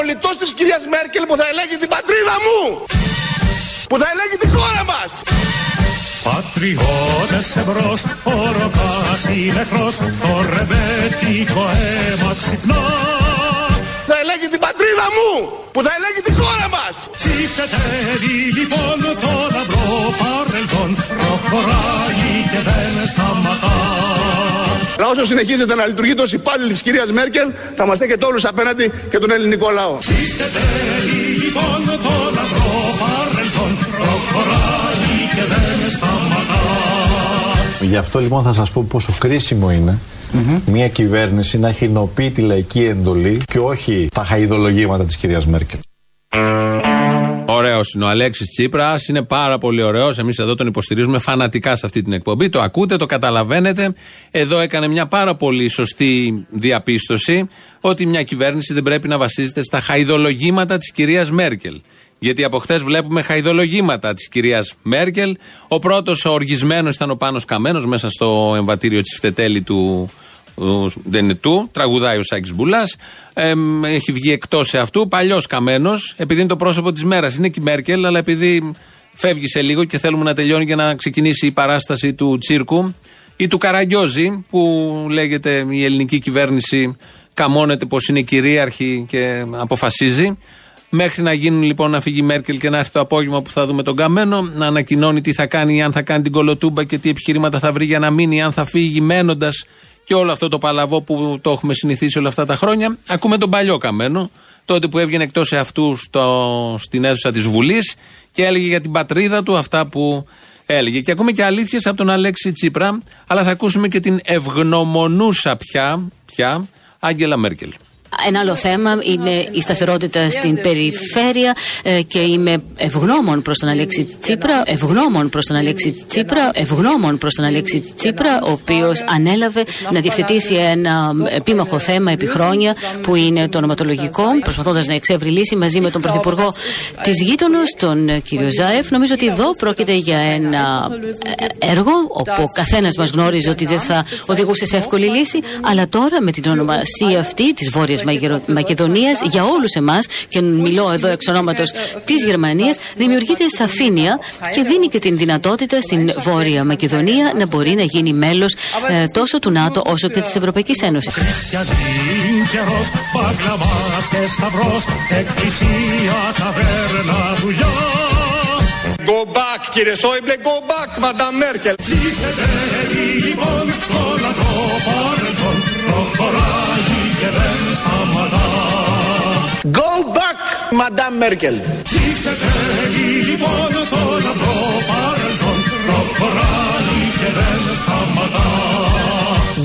κολλητός της κυρίας Μέρκελ που θα ελέγχει την πατρίδα μου. Που θα ελέγχει τη χώρα μας. Πατριώτες εμπρός, ο ροκάς είναι εχθρός, το ρεμπέτικο αίμα ξυπνά. Θα ελέγχει την πατρίδα μου, που θα ελέγχει τη χώρα μας. Τσιφτετεύει λοιπόν το λαμπρό παρελθόν, προχωράει και δεν σταματά. Αλλά όσο συνεχίζετε να λειτουργείτε ως υπάλληλοι της κυρίας Μέρκελ, θα μας έχετε όλους απέναντι και τον ελληνικό λαό. Τσιφτετεύει λοιπόν το λαμπρό παρελθόν, προχωράει και δεν σταματά. Γι' αυτό λοιπόν θα σας πω πόσο κρίσιμο είναι μια κυβέρνηση να έχει ενωπεί τη λαϊκή εντολή και όχι τα χαϊδολογήματα της κυρίας Μέρκελ. Ωραίος είναι ο Αλέξης Τσίπρας. Είναι πάρα πολύ ωραίος. Εμείς εδώ τον υποστηρίζουμε φανατικά σε αυτή την εκπομπή. Το ακούτε, το καταλαβαίνετε. Εδώ έκανε μια πάρα πολύ σωστή διαπίστωση ότι μια κυβέρνηση δεν πρέπει να βασίζεται στα χαϊδολογήματα της κυρίας Μέρκελ. Γιατί από χτε βλέπουμε χαϊδολογήματα της κυρίας Μέρκελ. Ο πρώτος οργισμένος ήταν ο Πάνος Καμένος μέσα στο εμβατήριο της Φτετέλη του δεν είναι του, τραγουδάει ο Σάκης Μπουλάς. έχει βγει εκτός σε αυτού. Παλιός καμένος, επειδή είναι το πρόσωπο της μέρας. Είναι και η Μέρκελ, αλλά επειδή φεύγει σε λίγο και θέλουμε να τελειώνει για να ξεκινήσει η παράσταση του τσίρκου ή του Καραγκιόζη, που λέγεται η ελληνική κυβέρνηση καμώνεται πως είναι κυρίαρχη και αποφασίζει. Μέχρι να γίνουν λοιπόν να φύγει η Μέρκελ και να έρθει το απόγευμα που θα δούμε τον Καμένο, να ανακοινώνει τι θα κάνει, αν θα κάνει την κολοτούμπα και τι επιχειρήματα θα βρει για να μείνει, αν θα φύγει μένοντας και όλο αυτό το παλαβό που το έχουμε συνηθίσει όλα αυτά τα χρόνια. Ακούμε τον παλιό Καμένο, τότε που έβγαινε εκτός αυτού στο, στην αίθουσα της Βουλής και έλεγε για την πατρίδα του αυτά που έλεγε. Και ακούμε και αλήθειες από τον Αλέξη Τσίπρα, αλλά θα ακούσουμε και την ευγνωμονούσα πια, πια Άγγελα Μέρκελ. Ένα άλλο θέμα είναι η σταθερότητα στην περιφέρεια ε, και είμαι ευγνώμων προς τον Αλέξη Τσίπρα, ευγνώμων προς τον Αλέξη Τσίπρα, ευγνώμων προς τον Αλέξη Τσίπρα, ο οποίος ανέλαβε να διευθετήσει ένα επίμαχο θέμα επί χρόνια που είναι το ονοματολογικό, προσπαθώντας να εξεύρει λύση μαζί με τον Πρωθυπουργό της γείτονος, τον κύριο Ζάεφ. Νομίζω ότι εδώ πρόκειται για ένα ε, έργο όπου ο καθένας μας γνώριζε ότι δεν θα οδηγούσε σε εύκολη λύση, αλλά τώρα με την ονομασία αυτή της Βόρειας Μακεδονίας για όλους εμάς, και μιλώ εδώ εξ ονόματος της Γερμανίας, δημιουργείται σαφήνεια και δίνει και την δυνατότητα στην Βόρεια Μακεδονία να μπορεί να γίνει μέλος ε, τόσο του ΝΑΤΟ όσο και της Ευρωπαϊκής Ένωσης. Go back, κύριε Σόιμπλε, go back, Madame Μέρκελ. Back, Madame Merkel.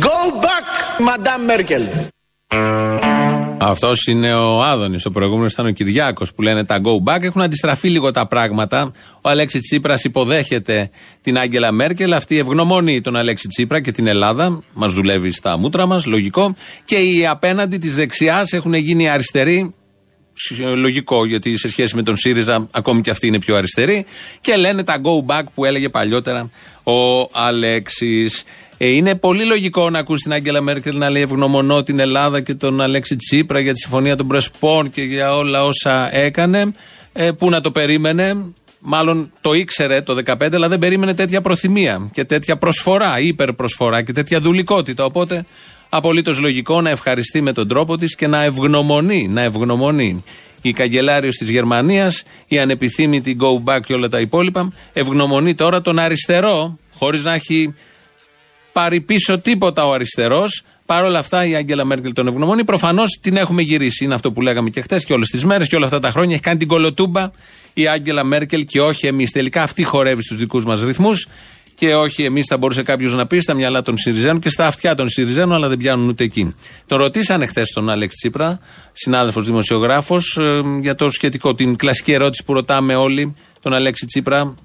Go back, Madame Merkel. Αυτός είναι ο Άδωνης. Ο προηγούμενος ήταν ο Κυριάκος που λένε τα go back. Έχουν αντιστραφεί λίγο τα πράγματα. Ο Αλέξη Τσίπρας υποδέχεται την Άγγελα Μέρκελ. Αυτή ευγνωμονεί τον Αλέξη Τσίπρα και την Ελλάδα. Μας δουλεύει στα μούτρα μας, λογικό. Και οι απέναντι της δεξιάς έχουν γίνει αριστεροί. Λογικό, γιατί σε σχέση με τον ΣΥΡΙΖΑ, ακόμη και αυτή είναι πιο αριστερή. Και λένε τα go back που έλεγε παλιότερα ο Αλέξης. Ε, είναι πολύ λογικό να ακούσει την Άγγελα Μέρκελ να λέει ευγνωμονώ την Ελλάδα και τον Αλέξη Τσίπρα για τη συμφωνία των Πρεσπών και για όλα όσα έκανε. Ε, που να το περίμενε; Μάλλον το ήξερε το 2015, αλλά δεν περίμενε τέτοια προθυμία και τέτοια προσφορά, υπερπροσφορά και τέτοια δουλικότητα. Οπότε, απολύτως λογικό να ευχαριστεί με τον τρόπο της και να ευγνωμονεί. Να ευγνωμονεί. Η καγκελάριος της Γερμανίας, η ανεπιθύμητη go back και όλα τα υπόλοιπα, ευγνωμονεί τώρα τον αριστερό, χωρίς να έχει πάρει πίσω τίποτα ο αριστερός. Παρ' όλα αυτά η Άγγελα Μέρκελ τον ευγνωμόνει. Προφανώς την έχουμε γυρίσει. Είναι αυτό που λέγαμε και χθε και όλες τις μέρες και όλα αυτά τα χρόνια. Έχει κάνει την κολοτούμπα η Άγγελα Μέρκελ και όχι εμείς. Τελικά αυτή χορεύει στους δικούς μας ρυθμούς και όχι εμείς. Θα μπορούσε κάποιος να πει στα μυαλά των Σιριζένων και στα αυτιά των Σιριζένων, αλλά δεν πιάνουν ούτε εκεί. Τον ρωτήσανε χθες τον Άλεξ Τσίπρα, συνάδελφος δημοσιογράφος, ε, για το σχετικό, την κλασική ερώτηση που ρωτάμε όλοι τον Αλέξη Τσίπρα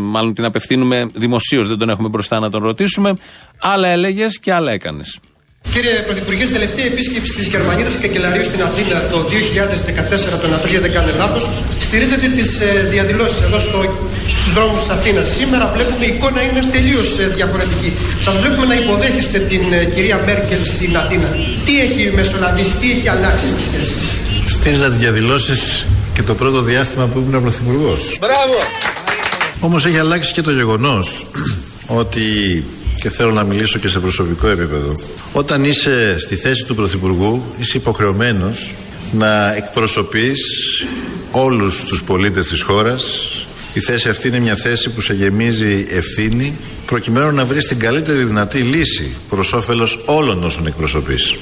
μάλλον την απευθύνουμε δημοσίως, δεν τον έχουμε μπροστά να τον ρωτήσουμε. Άλλα έλεγες και άλλα έκανες. Κύριε Πρωθυπουργέ, στην τελευταία επίσκεψη της Γερμανίδα Καγκελαρίου στην Αθήνα το 2014, τον Απρίλιο, δεν κάνει λάθος, στηρίζετε τις ε, διαδηλώσεις εδώ στο, στους δρόμους της Αθήνας. Σήμερα βλέπουμε η εικόνα είναι τελείως ε, διαφορετική. Σας βλέπουμε να υποδέχεστε την ε, κυρία Μέρκελ στην Αθήνα. Τι έχει μεσολαβήσει, τι έχει αλλάξει στη σχέση. Στήριζα τις διαδηλώσεις και το πρώτο διάστημα που ήμουν πρωθυπουργός. Μπράβο! Όμως έχει αλλάξει και το γεγονός ότι και θέλω να μιλήσω και σε προσωπικό επίπεδο. Όταν είσαι στη θέση του Πρωθυπουργού, είσαι υποχρεωμένος να εκπροσωπείς όλους τους πολίτες της χώρας. Η θέση αυτή είναι μια θέση που σε γεμίζει ευθύνη προκειμένου να βρεις την καλύτερη δυνατή λύση προς όφελος όλων όσων εκπροσωπείς.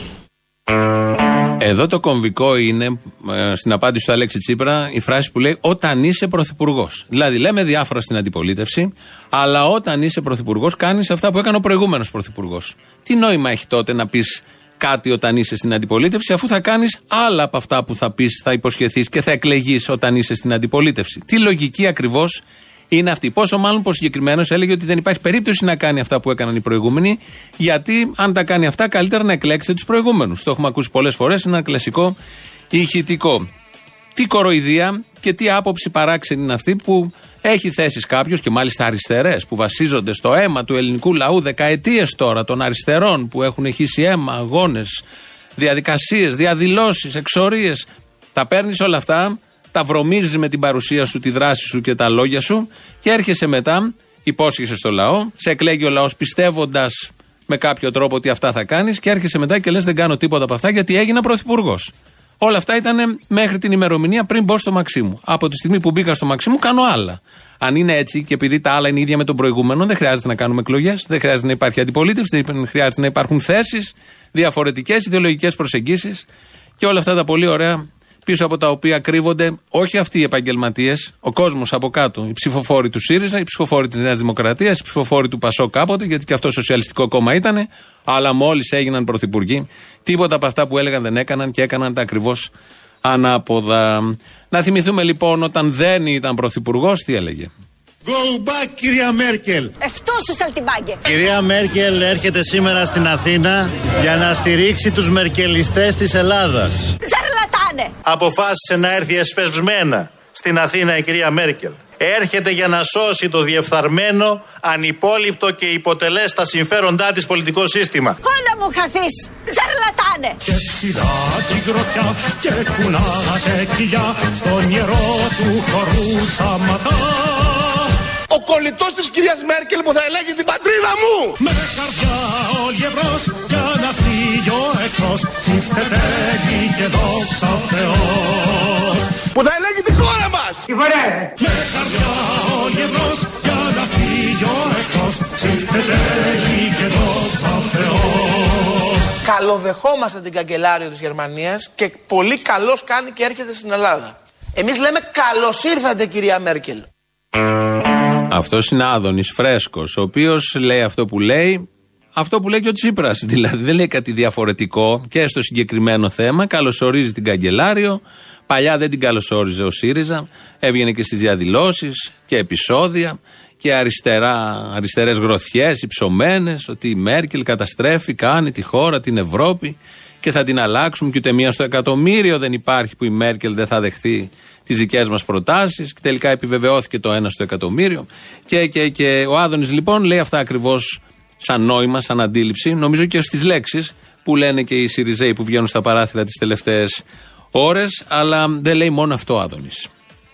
Εδώ το κομβικό είναι, ε, στην απάντηση του Αλέξη Τσίπρα, η φράση που λέει Όταν είσαι πρωθυπουργός. Δηλαδή, λέμε διάφορα στην αντιπολίτευση, αλλά όταν είσαι πρωθυπουργός, κάνεις αυτά που έκανε ο προηγούμενος πρωθυπουργός. Τι νόημα έχει τότε να πεις κάτι όταν είσαι στην αντιπολίτευση, αφού θα κάνεις άλλα από αυτά που θα πεις, θα υποσχεθείς και θα εκλεγείς όταν είσαι στην αντιπολίτευση. Τι λογική ακριβώς είναι αυτή. Πόσο μάλλον πως συγκεκριμένος έλεγε ότι δεν υπάρχει περίπτωση να κάνει αυτά που έκαναν οι προηγούμενοι, γιατί αν τα κάνει αυτά, καλύτερα να εκλέξετε τους προηγούμενους. Το έχουμε ακούσει πολλές φορές, ένα κλασικό ηχητικό. Τι κοροϊδία και τι άποψη παράξενη είναι αυτή που έχει θέσεις κάποιος και μάλιστα αριστερές που βασίζονται στο αίμα του ελληνικού λαού δεκαετίες τώρα των αριστερών που έχουν χύσει αίμα, αγώνες, διαδικασίες, διαδηλώσεις, εξορίες. Τα παίρνεις όλα αυτά τα βρωμίζει με την παρουσία σου, τη δράση σου και τα λόγια σου και έρχεσαι μετά, υπόσχεσαι στο λαό, σε εκλέγει ο λαός πιστεύοντας με κάποιο τρόπο ότι αυτά θα κάνεις και έρχεσαι μετά και λες: Δεν κάνω τίποτα από αυτά γιατί έγινα πρωθυπουργός. Όλα αυτά ήταν μέχρι την ημερομηνία πριν μπω στο Μαξίμου. Από τη στιγμή που μπήκα στο Μαξίμου, κάνω άλλα. Αν είναι έτσι και επειδή τα άλλα είναι ίδια με τον προηγούμενο, δεν χρειάζεται να κάνουμε εκλογές, δεν χρειάζεται να υπάρχει αντιπολίτευση, δεν χρειάζεται να υπάρχουν θέσεις, διαφορετικές ιδεολογικές προσεγγίσεις και όλα αυτά τα πολύ ωραία πίσω από τα οποία κρύβονται όχι αυτοί οι επαγγελματίες, ο κόσμος από κάτω. Οι ψηφοφόροι του ΣΥΡΙΖΑ, οι ψηφοφόροι της Νέας Δημοκρατίας, οι ψηφοφόροι του ΠΑΣΟ κάποτε, γιατί και αυτό σοσιαλιστικό κόμμα ήταν, αλλά μόλις έγιναν πρωθυπουργοί, τίποτα από αυτά που έλεγαν δεν έκαναν και έκαναν τα ακριβώς ανάποδα. Να θυμηθούμε λοιπόν όταν δεν ήταν πρωθυπουργός, τι έλεγε. Go back, κυρία Μέρκελ. Ευτός Σαλτιμπάγκε. Κυρία Μέρκελ έρχεται σήμερα στην Αθήνα για να στηρίξει τους μερκελιστές της Ελλάδας. Ζαρλατάνε. Αποφάσισε να έρθει εσπεσμένα στην Αθήνα η κυρία Μέρκελ. Έρχεται για να σώσει το διεφθαρμένο, ανυπόλοιπτο και υποτελές τα συμφέροντά της πολιτικό σύστημα. Όλα μου χαθείς. Ζαρλατάνε. Και σειρά την γροθιά και κουνάτε κοιλιά στον ιερό του χορού σαματά. Ο κολλητός της κυρίας Μέρκελ που θα ελέγχει την πατρίδα μου. Με καρδιά όλοι εμπρός για να φύγει ο εχθρός Ψήφτεται γη και δόξα ο Θεός Που θα ελέγχει τη χώρα μας. Με καρδιά όλοι εμπρός για να φύγει ο εχθρός Ψήφτεται γη και δόξα ο Θεός Καλοδεχόμαστε την καγκελάριο της Γερμανίας και πολύ καλώς κάνει και έρχεται στην Ελλάδα. Εμείς λέμε καλώς ήρθατε κυρία Μέρκελ. Αυτός είναι Άδωνης, φρέσκος, ο οποίος λέει αυτό που λέει, αυτό που λέει και ο Τσίπρας. Δηλαδή δεν λέει κάτι διαφορετικό και στο συγκεκριμένο θέμα. Καλωσορίζει την καγκελάριο. Παλιά δεν την καλωσόριζε ο ΣΥΡΙΖΑ. Έβγαινε και στις διαδηλώσεις και επεισόδια και αριστερά, αριστερές γροθιές υψωμένες ότι η Μέρκελ καταστρέφει, κάνει τη χώρα, την Ευρώπη και θα την αλλάξουμε και ούτε μία στο εκατομμύριο δεν υπάρχει που η Μέρκελ δεν θα δεχθεί τις δικές μας προτάσεις. Και τελικά επιβεβαιώθηκε το ένα στο εκατομμύριο. Και, και, και ο Άδωνης λοιπόν λέει αυτά ακριβώς σαν νόημα, σαν αντίληψη. Νομίζω και στις λέξεις που λένε και οι Σιριζέοι που βγαίνουν στα παράθυρα τις τελευταίες ώρες. Αλλά δεν λέει μόνο αυτό ο Άδωνης.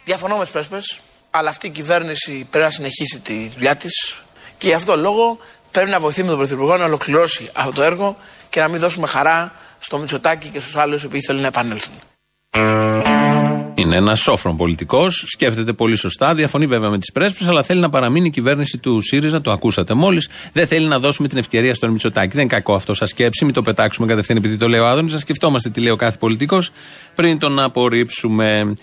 Διαφωνώ με Πρέσπες, αλλά αυτή η κυβέρνηση πρέπει να συνεχίσει τη δουλειά της και γι' αυτό το λόγο πρέπει να βοηθήσουμε τον Πρωθυπουργό να ολοκληρώσει αυτό το έργο και να μην δώσουμε χαρά στο Μητσοτάκι και στους άλλους που θέλουν να επανέλθουν. Είναι ένας σόφρον πολιτικός, σκέφτεται πολύ σωστά, διαφωνεί βέβαια με τις πρέσπε, αλλά θέλει να παραμείνει η κυβέρνηση του ΣΥΡΙΖΑ, το ακούσατε μόλις. Δεν θέλει να δώσουμε την ευκαιρία στον Μητσοτάκη. Δεν είναι κακό αυτό σαν σκέψη, μην το πετάξουμε κατευθείαν επειδή το λέει ο Άδωνη. Να σκεφτόμαστε τι λέει ο κάθε πολιτικός πριν τον απορρίψουμε.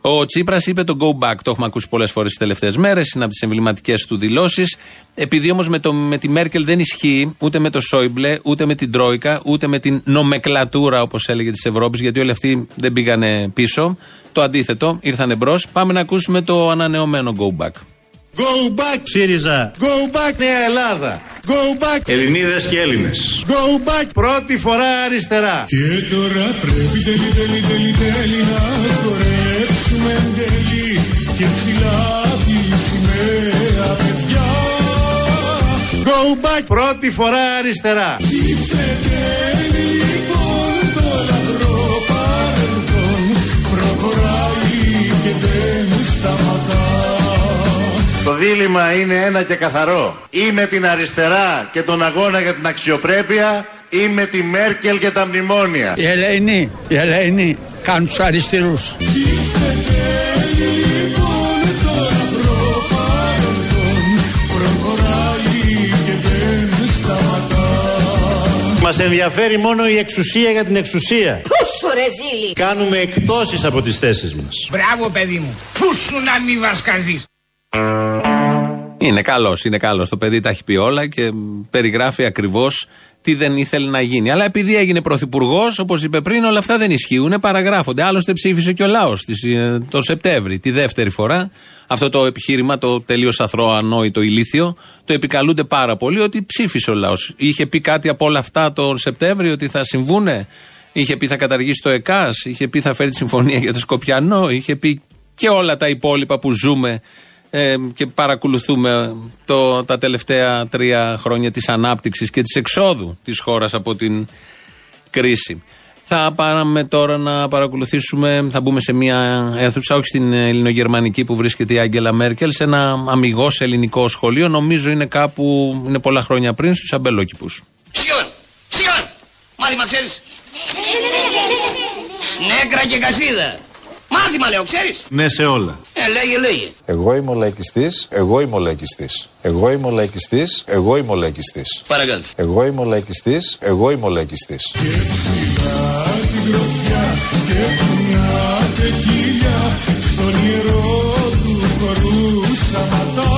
Ο Τσίπρας είπε το go back, το έχουμε ακούσει πολλές φορές τις τελευταίες μέρες, είναι από τις εμβληματικές του δηλώσεις. Επειδή όμως με, με τη Μέρκελ δεν ισχύει ούτε με το Σόιμπλε, ούτε με την Τρόικα, ούτε με την νομεκλατούρα, όπως έλεγε της Ευρώπης, γιατί όλοι αυτοί δεν πήγανε πίσω. Το αντίθετο, ήρθαν εμπρό. Πάμε να ακούσουμε το ανανεωμένο go back. Go back ΣΥΡΙΖΑ. Go back Νέα Ελλάδα. Go back Ελληνίδες και Έλληνες. Go back πρώτη φορά αριστερά. Και τώρα πρέπει τέλει τέλει τέλει τέλει να χορέψουμε εν τέλει Και ψηλά τη σημαία παιδιά Go back πρώτη φορά αριστερά. Ψήφτε τέλει λοιπόν δίλημα είναι ένα και καθαρό. Ή με την αριστερά και τον αγώνα για την αξιοπρέπεια ή με τη Μέρκελ και τα μνημόνια. Οι Ελεηνοί, οι Ελεηνοί κάνουν τους αριστερούς. λοιπόν τώρα προπαρελθόν προχωράει και δεν σταματά Μας ενδιαφέρει μόνο η εξουσία για την εξουσία. Πούσου ρε ζήλι. Κάνουμε εκτόσεις από τις θέσεις μας. Μπράβο παιδί μου, πού σου να μη βασκαθείς. Είναι καλός, είναι καλός. Το παιδί τα έχει πει όλα και περιγράφει ακριβώς τι δεν ήθελε να γίνει. Αλλά επειδή έγινε πρωθυπουργός, όπως είπε πριν, όλα αυτά δεν ισχύουν, παραγράφονται. Άλλωστε ψήφισε και ο λαός το Σεπτέμβρη, τη δεύτερη φορά. Αυτό το επιχείρημα, το τελείως αθρώο, ανόητο, ηλίθιο, το επικαλούνται πάρα πολύ ότι ψήφισε ο λαός. Είχε πει κάτι από όλα αυτά το Σεπτέμβρη ότι θα συμβούνε; Είχε πει θα καταργήσει το ΕΚΑΣ, είχε πει θα φέρει τη συμφωνία για το Σκοπιανό, είχε πει και όλα τα υπόλοιπα που ζούμε ε, και παρακολουθούμε το, τα τελευταία τρία χρόνια της ανάπτυξης και της εξόδου της χώρας από την κρίση. Θα πάμε τώρα να παρακολουθήσουμε, θα μπούμε σε μια αίθουσα, όχι στην ελληνογερμανική που βρίσκεται η Άγγελα Μέρκελ, σε ένα αμυγός ελληνικό σχολείο. Νομίζω είναι κάπου, είναι πολλά χρόνια πριν, στους αμπελόκηπους. Σιών, σιών, μάθημα ξέρεις; Νέκρα και κασίδα. Μάθημα λέω, ξέρεις. Ναι σε όλα. Ε, λέγε, λέγε. Εγώ είμαι ο λαϊκιστής, εγώ είμαι ο λαϊκιστής. Εγώ είμαι ο λαϊκιστής, εγώ είμαι ο λαϊκιστής. Παρακαλώ. Εγώ είμαι ο λαϊκιστής, εγώ είμαι ο λαϊκιστής. την γροθιά και μια τεκίλια στον ιερό του χορού σταματά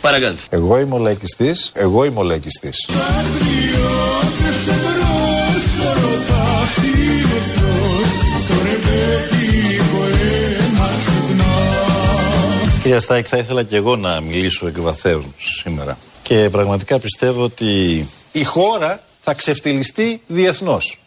Παρακαλώ. Εγώ είμαι ο λαϊκιστής, εγώ είμαι ο λαϊκιστής. Πατριώτες εμπρός ο ρωτάχτη εχθρός το ρεμπέτικο αίμα ξυπνά Κυρία Στάκη, θα ήθελα και εγώ να μιλήσω εκ βαθέων σήμερα. Και πραγματικά πιστεύω ότι η χώρα θα ξεφτυλιστεί διεθνώς.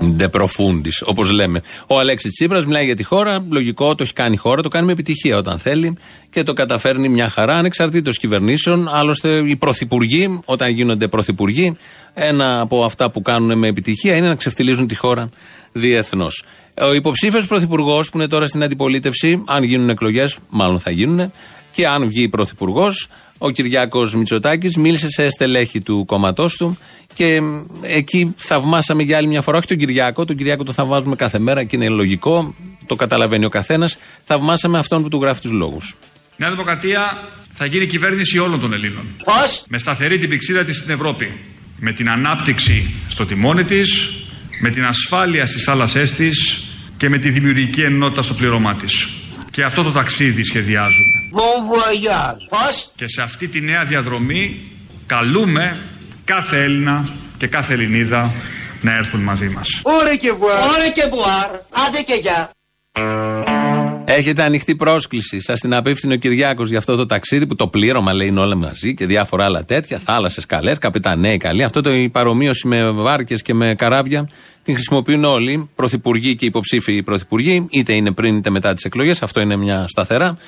De profundis, όπως λέμε. Ο Αλέξης Τσίπρας μιλάει για τη χώρα. Λογικό, το έχει κάνει η χώρα, το κάνει με επιτυχία όταν θέλει και το καταφέρνει μια χαρά ανεξαρτήτως κυβερνήσεων. Άλλωστε, οι πρωθυπουργοί, όταν γίνονται πρωθυπουργοί, ένα από αυτά που κάνουν με επιτυχία είναι να ξεφτυλίζουν τη χώρα διεθνώς. Ο υποψήφιος πρωθυπουργός που είναι τώρα στην αντιπολίτευση, αν γίνουν εκλογές, μάλλον θα γίνουν, και αν βγει πρωθυπουργός, ο Κυριάκος Μητσοτάκης μίλησε σε στελέχη του κόμματός του και μ, εκεί θαυμάσαμε για άλλη μια φορά, όχι τον Κυριάκο, τον Κυριάκο το θαυμάζουμε κάθε μέρα και είναι λογικό, το καταλαβαίνει ο καθένας. Θαυμάσαμε αυτόν που του γράφει τους λόγους. Νέα Δημοκρατία θα γίνει κυβέρνηση όλων των Ελλήνων. Πώς; Με σταθερή την πηξίδα της στην Ευρώπη. Με την ανάπτυξη στο τιμόνι της, με την ασφάλεια στις θάλασσές της και με τη δημιουργική ενότητα στο πληρώμά της. Και αυτό το ταξίδι σχεδιάζουμε. Bon voyage. Πώς; Και σε αυτή τη νέα διαδρομή καλούμε κάθε Έλληνα και κάθε Ελληνίδα να έρθουν μαζί μας. Ωρε και βουάρ. Ωρε και βουάρ. Άντε και γεια. Έχετε ανοιχτή πρόσκληση. Σας την απίφθηνε ο Κυριάκος για αυτό το ταξίδι που το πλήρωμα λέει είναι όλα μαζί και διάφορα άλλα τέτοια. Θάλασσες καλές, καπεταναίοι καλοί. Αυτό το η παρομοίωση με βάρκες και με καράβια την χρησιμοποιούν όλοι, πρωθυπουργοί και υποψήφοι πρωθυπουργοί, είτε είναι πριν είτε μετά τις εκλογές. Αυτό είναι μια σταθερά.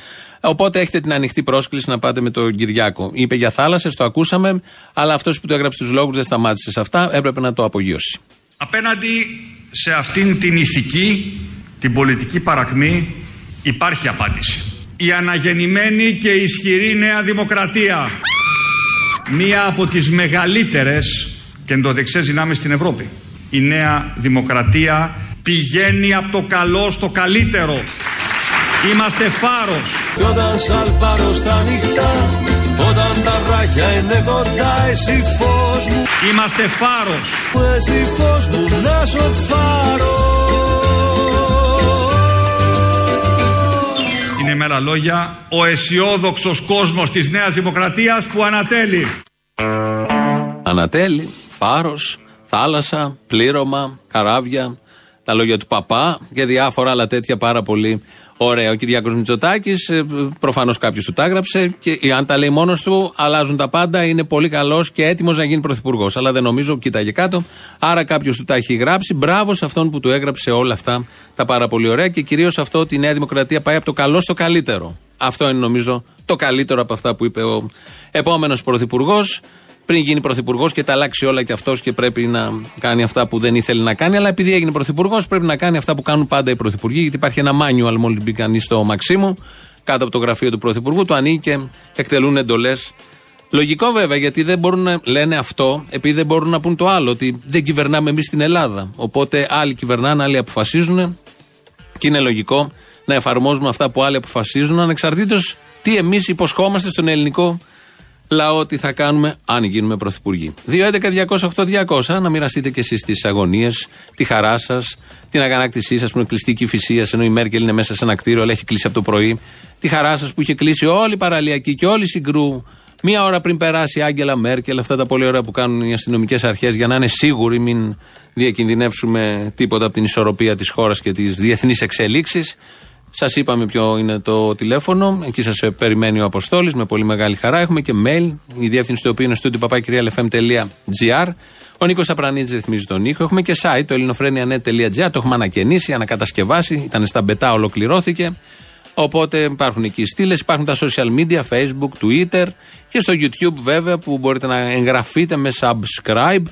Οπότε έχετε την ανοιχτή πρόσκληση να πάτε με τον Κυριάκο. Είπε για θάλασσες, το ακούσαμε, αλλά αυτός που του έγραψε τους λόγους δεν σταμάτησε σε αυτά, έπρεπε να το απογειώσει. Απέναντι σε αυτήν την ηθική, την πολιτική παρακμή υπάρχει απάντηση. Η αναγεννημένη και ισχυρή νέα δημοκρατία. Μία από τις μεγαλύτερες και ενδοδεξές δυνάμεις στην Ευρώπη. Η νέα δημοκρατία πηγαίνει από το καλό στο καλύτερο. Είμαστε φάρος. Κι όταν σαλπάρω στα νυχτά Όταν τα βράχια είναι κοντά Εσύ φως μου, Είμαστε φάρος. εσύ φως μου Να σω Είναι με άλλα λόγια ο αισιόδοξος κόσμος της Νέας Δημοκρατίας που ανατέλει. Ανατέλει, φάρος, θάλασσα, πλήρωμα, καράβια, τα λόγια του παπά και διάφορα άλλα τέτοια πάρα πολύ ωραία. Ο Κυριάκος Μητσοτάκης, προφανώς κάποιος του τα έγραψε και αν τα λέει μόνος του, αλλάζουν τα πάντα. Είναι πολύ καλός και έτοιμος να γίνει πρωθυπουργός. Αλλά δεν νομίζω, κοίταγε κάτω. Άρα κάποιος του τα έχει γράψει. Μπράβο σε αυτόν που του έγραψε όλα αυτά τα πάρα πολύ ωραία και κυρίως αυτό ότι η Νέα Δημοκρατία πάει από το καλό στο καλύτερο. Αυτό είναι νομίζω το καλύτερο από αυτά που είπε ο επόμενος πρωθυπουργός πριν γίνει πρωθυπουργός και τα αλλάξει όλα και αυτός και πρέπει να κάνει αυτά που δεν ήθελε να κάνει. Αλλά επειδή έγινε πρωθυπουργός, πρέπει να κάνει αυτά που κάνουν πάντα οι πρωθυπουργοί, γιατί υπάρχει ένα manual μόλις μπει κανείς στο Μαξίμου, κάτω από το γραφείο του πρωθυπουργού, το ανοίγει και εκτελούν εντολές. Λογικό βέβαια, γιατί δεν μπορούν να λένε αυτό, επειδή δεν μπορούν να πούν το άλλο, ότι δεν κυβερνάμε εμείς στην Ελλάδα. Οπότε άλλοι κυβερνάνε, άλλοι αποφασίζουν και είναι λογικό να εφαρμόζουμε αυτά που άλλοι αποφασίζουν, ανεξαρτήτως τι εμείς υποσχόμαστε στον ελληνικό λαό τι θα κάνουμε αν γίνουμε πρωθυπουργοί. 2.11.208.200 να μοιραστείτε και εσείς τις αγωνίες, τη χαρά σας, την αγανάκτησή σας που είναι κλειστή κυφυσία, ενώ η Μέρκελ είναι μέσα σε ένα κτίριο, αλλά έχει κλείσει από το πρωί. Τη χαρά σας που είχε κλείσει όλη η παραλιακή και όλη η συγκρού μία ώρα πριν περάσει η Άγγελα Μέρκελ. Αυτά τα πολύ ωραία που κάνουν οι αστυνομικές αρχές για να είναι σίγουροι, μην διακινδυνεύσουμε τίποτα από την ισορροπία της χώρας και τις διεθνείς εξελίξεις. Σας είπαμε ποιο είναι το τηλέφωνο. Εκεί σας περιμένει ο Αποστόλης με πολύ μεγάλη χαρά. Έχουμε και mail, η διεύθυνση του οποίου είναι στο papakirialfm.gr. Ο Νίκος Απρανίτη ρυθμίζει τον ήχο. Έχουμε και site, το ελληνοφρένια.net.gr. Το έχουμε ανακαινήσει, ανακατασκευάσει. Ήταν στα μπετά, ολοκληρώθηκε. Οπότε υπάρχουν εκεί στήλες, υπάρχουν τα social media, Facebook, Twitter και στο YouTube βέβαια που μπορείτε να εγγραφείτε με subscribe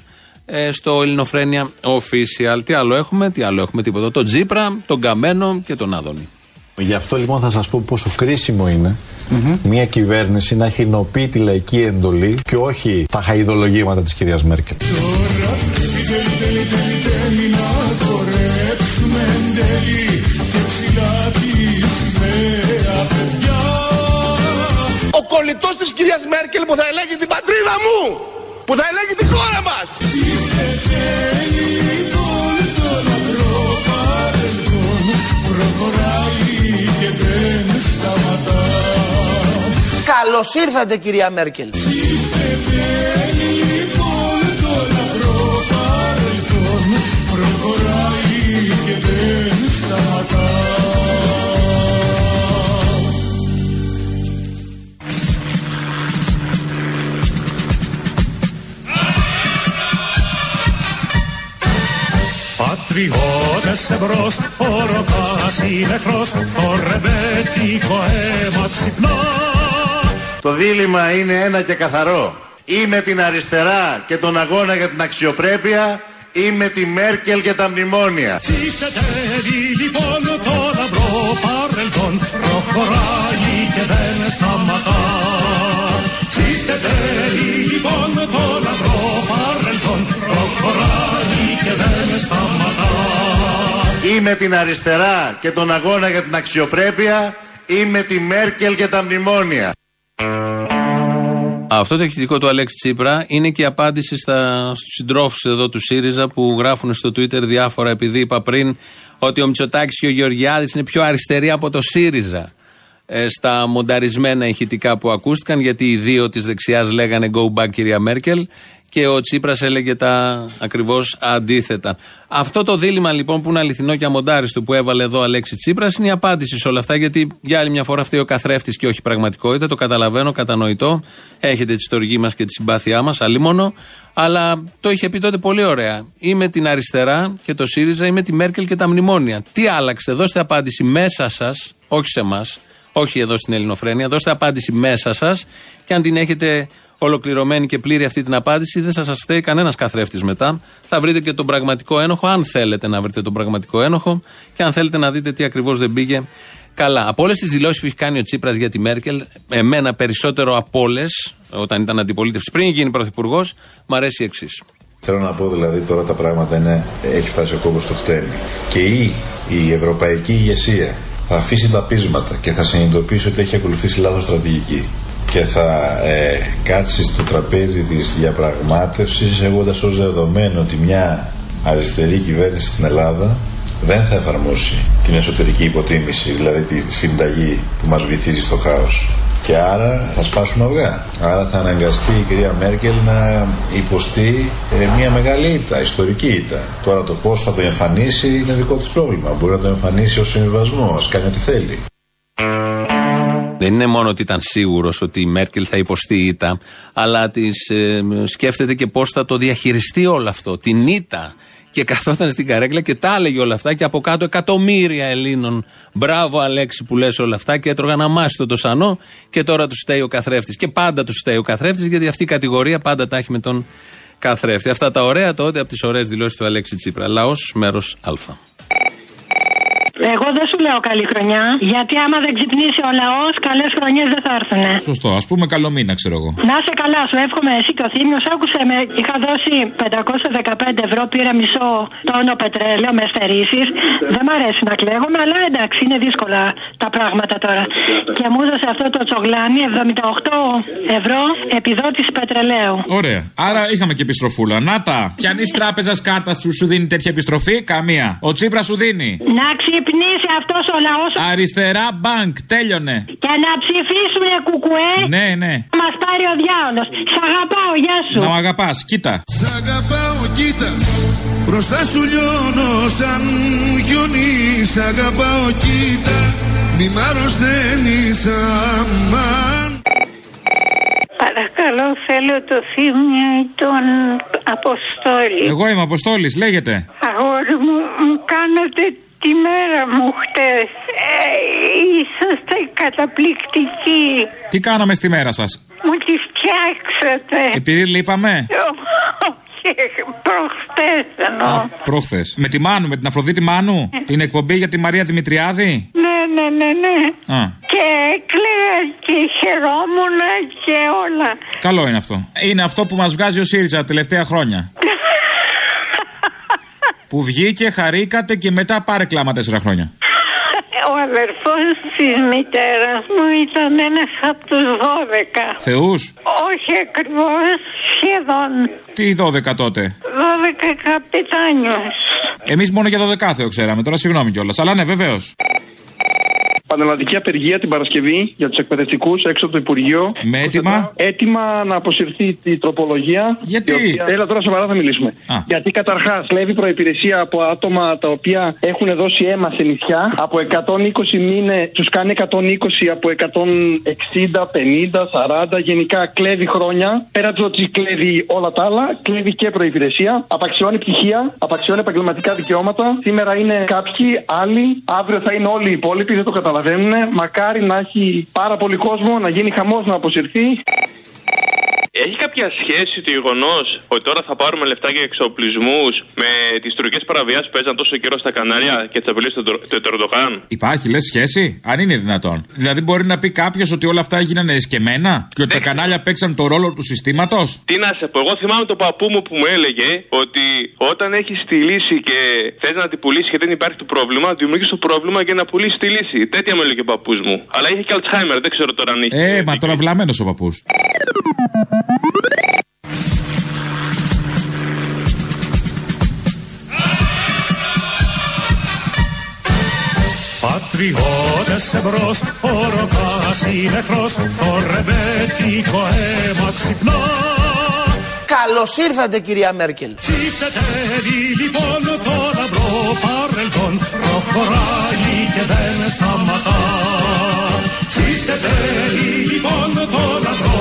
ε, στο Ελληνοφρένια Official. Τι άλλο έχουμε, τι άλλο έχουμε, τίποτα. Το Τζίπρα, τον Καμένο και τον Άδωνη. Γι' αυτό λοιπόν θα σας πω πόσο κρίσιμο είναι μια κυβέρνηση να χεινοποιεί τη λαϊκή εντολή και όχι τα χαϊδολογήματα της κυρίας Μέρκελ. Ο κολλητός της κυρίας Μέρκελ που θα ελέγχει την πατρίδα μου, που θα ελέγχει τη χώρα μας. Καλώς ήρθατε κυρία Μέρκελ. Πατριώτες εμπρός, ο ροκάς είναι εχθρός, το ρεμπέτικο αίμα ξυπνάς. Το δίλημα είναι ένα και καθαρό. Ή με την αριστερά και τον αγώνα για την αξιοπρέπεια ή με τη Μέρκελ και τα μνημόνια. Τσίφτετέλει λοιπόν το λαμπρό παρελθόν, προχωράει και δεν σταματά. Τσίφτετέλει λοιπόν το λαμπρό παρελθόν, προχωράει και δεν σταματά. Ή με την αριστερά και τον αγώνα για την αξιοπρέπεια ή με τη Μέρκελ και τα μνημόνια. Αυτό το ηχητικό του Αλέξη Τσίπρα είναι και η απάντηση στα, στους συντρόφους εδώ του ΣΥΡΙΖΑ που γράφουν στο Twitter διάφορα επειδή είπα πριν ότι ο Μητσοτάκης και ο Γεωργιάδης είναι πιο αριστεροί από το ΣΥΡΙΖΑ. ε, στα μονταρισμένα ηχητικά που ακούστηκαν γιατί οι δύο της δεξιάς λέγανε go back κυρία Μέρκελ και ο Τσίπρας έλεγε τα ακριβώς αντίθετα. Αυτό το δίλημα λοιπόν που είναι αληθινό και αμοντάριστο που έβαλε εδώ ο Αλέξη Τσίπρας είναι η απάντηση σε όλα αυτά. Γιατί για άλλη μια φορά φταίει ο καθρέφτης και όχι η πραγματικότητα. Το καταλαβαίνω, κατανοητό. Έχετε τη στοργή μας και τη συμπάθειά μας, αλίμονο. Αλλά το είχε πει τότε πολύ ωραία. Είμαι την αριστερά και το ΣΥΡΙΖΑ, είμαι τη Μέρκελ και τα μνημόνια. Τι άλλαξε, δώστε απάντηση μέσα σας, όχι σε εμά, όχι εδώ στην Ελληνοφρένεια. Δώστε απάντηση μέσα σας και αν την έχετε ολοκληρωμένη και πλήρη αυτή την απάντηση, δεν θα σας φταίει κανένας καθρέφτης μετά. Θα βρείτε και τον πραγματικό ένοχο, αν θέλετε να βρείτε τον πραγματικό ένοχο και αν θέλετε να δείτε τι ακριβώς δεν πήγε καλά. Από όλες τις δηλώσεις που έχει κάνει ο Τσίπρας για τη Μέρκελ, εμένα περισσότερο από όλες, όταν ήταν αντιπολίτευση, πριν γίνει πρωθυπουργός, μου αρέσει η εξής. Θέλω να πω δηλαδή τώρα τα πράγματα είναι, έχει φτάσει ο κόμπος στο χτένι. Και η, η ευρωπαϊκή ηγεσία θα αφήσει τα πείσματα και θα συνειδητοποιήσει ότι έχει ακολουθήσει λάθος στρατηγική. Και θα ε, κάτσει στο τραπέζι της διαπραγμάτευσης έχοντας ως δεδομένο ότι μια αριστερή κυβέρνηση στην Ελλάδα δεν θα εφαρμόσει την εσωτερική υποτίμηση, δηλαδή τη συνταγή που μας βυθίζει στο χάος. Και άρα θα σπάσουν αυγά. Άρα θα αναγκαστεί η κυρία Μέρκελ να υποστεί ε, μια μεγάλη ήττα, ιστορική ήττα. Τώρα το πώς θα το εμφανίσει είναι δικό της πρόβλημα. Μπορεί να το εμφανίσει ως συμβιβασμό, ας κάνει ό,τι θέλει. Δεν είναι μόνο ότι ήταν σίγουρος ότι η Μέρκελ θα υποστεί ήττα, αλλά της, ε, σκέφτεται και πώς θα το διαχειριστεί όλο αυτό. Την ήττα και καθόταν στην καρέκλα και τα έλεγε όλα αυτά και από κάτω εκατομμύρια Ελλήνων. Μπράβο Αλέξη που λες όλα αυτά και έτρωγαν αμάστο το σανό και τώρα τους φταίει ο καθρέφτης. Και πάντα τους φταίει ο καθρέφτης γιατί αυτή η κατηγορία πάντα τα έχει με τον καθρέφτη. Αυτά τα ωραία τότε από τις ωραίες δηλώσεις του Αλέξη Τσίπρα. Λαός μέρος Α. Εγώ δεν σου λέω καλή χρονιά, γιατί άμα δεν ξυπνήσει ο λαός, καλές χρονιές δεν θα έρθουν. Σωστό, ας πούμε καλό μήνα, ξέρω εγώ. Να είσαι καλά, σου εύχομαι εσύ και ο Θήμιος. Άκουσε με, είχα δώσει 515 ευρώ, πήρα μισό τόνο πετρέλαιο με στερήσεις. Δεν μ' αρέσει να κλαίγομαι, αλλά εντάξει, είναι δύσκολα τα πράγματα τώρα. Και μου έδωσε αυτό το τσογλάνι 78 ευρώ επιδότηση πετρελαίου. Ωραία. Άρα είχαμε και επιστροφούλα. Να τα. Πιανή τράπεζας κάρτας σου σου δίνει τέτοια επιστροφή, καμία. Ο Τσίπρας σου δίνει; Να ξυπνήσει αυτός ο λαός. Αριστερά μπανκ, τέλειωνε. Και να ψηφίσουν κουκουέ. Ναι, ναι. Να μας πάρει ο διάολος. Σ' αγαπάω, γεια σου. Να μ' αγαπάς, κοίτα. Σ' αγαπάω, κοίτα. Μπροστά σου λιώνω σαν χιόνι. Σ' αγαπάω, κοίτα. Μη μ' αρρωσταίνεις αμάν. Παρακαλώ, θέλω το θύμιο ή τον Αποστόλη. Εγώ είμαι Αποστόλης, λέγεται. Αγόρι μου, μου κάνατε τη μέρα μου χτες. Ε, είσαστε καταπληκτικοί. Τι κάναμε στη μέρα σας; Μου τη φτιάξατε. Επειδή λείπαμε; Όχι, προχτές εννοώ. Προχθές. Με τη Μάνου, με την Αφροδίτη Μάνου. την εκπομπή για τη Μαρία Δημητριάδη; Ναι, ναι, ναι, ναι. Α, Και έκλαια και χαιρόμουν και όλα. καλό είναι αυτό. Είναι αυτό που μας βγάζει ο ΣΥΡΙΖΑ τα τελευταία χρόνια. που βγήκε, χαρήκατε και μετά πάρε κλάμα τέσσερα χρόνια. Ο αδερφός της μητέρας μου ήταν ένας από τους 12. Θεούς. Όχι ακριβώς, σχεδόν Τι 12 τότε; 12 καπιτάνιος. Εμείς μόνο για 12 Θεό ξέραμε. Τώρα συγγνώμη κιόλας. Αλλά ναι, βεβαίως. Πανελλαδική απεργία την Παρασκευή για τους εκπαιδευτικούς έξω από το Υπουργείο. Με έτοιμα; Έτοιμα να αποσυρθεί η τροπολογία. Γιατί; η οποία- Έλα τώρα σοβαρά θα μιλήσουμε. Γιατί καταρχάς κλέβει προπηρεσία από άτομα τα οποία έχουν δώσει αίμα σε νησιά. Από 120 μήνε τους κάνει 120 από 160, 50, 40. Γενικά κλέβει χρόνια. Πέρα του ότι κλέβει όλα τα άλλα, κλέβει και προπηρεσία. Απαξιώνει πτυχία, απαξιώνει επαγγελματικά δικαιώματα. Σήμερα είναι κάποιοι, άλλοι. Αύριο θα είναι όλοι οι υπόλοιποι, δεν το καταλαβαίνουν. Μακάρι να έχει πάρα πολύ κόσμο, να γίνει χαμός να αποσυρθεί. Έχει κάποια σχέση το γεγονός ότι τώρα θα πάρουμε λεφτά για εξοπλισμούς με τις τουρκικές παραβιάσεις που παίζαν τόσο καιρό στα Κανάρια και τις απειλές του του Ερντογάν; Υπάρχει, λες σχέση, αν είναι δυνατόν. Δηλαδή, μπορεί να πει κάποιος ότι όλα αυτά έγιναν εσκεμμένα και ότι τα κανάλια παίξαν το ρόλο του συστήματος; Τι να σε πω, εγώ θυμάμαι τον παππού μου που μου έλεγε ότι όταν έχεις τη λύση και θες να την πουλήσεις και δεν υπάρχει το πρόβλημα, δημιουργείς το πρόβλημα για να πουλήσεις τη λύση. Τέτοια μου έλεγε ο παππούς μου. Αλλά είχε και Αλτσχάιμερ, δεν ξέρω τώρα αν είχε. Ε, μα τώρα βλαμμένος ο παππούς. Πατριώτες εμπρός, ο ροκάς είναι εχθρός, το ρεμπέτικο αίμα ξυπνά. Καλώς ήρθατε κυρία Μέρκελ. Τσίφτετέλει λοιπόν το λαμπρό παρελθόν, προχωράει και δεν σταματά. Τσίφτετέλει λοιπόν το λαμπρό παρελθόν,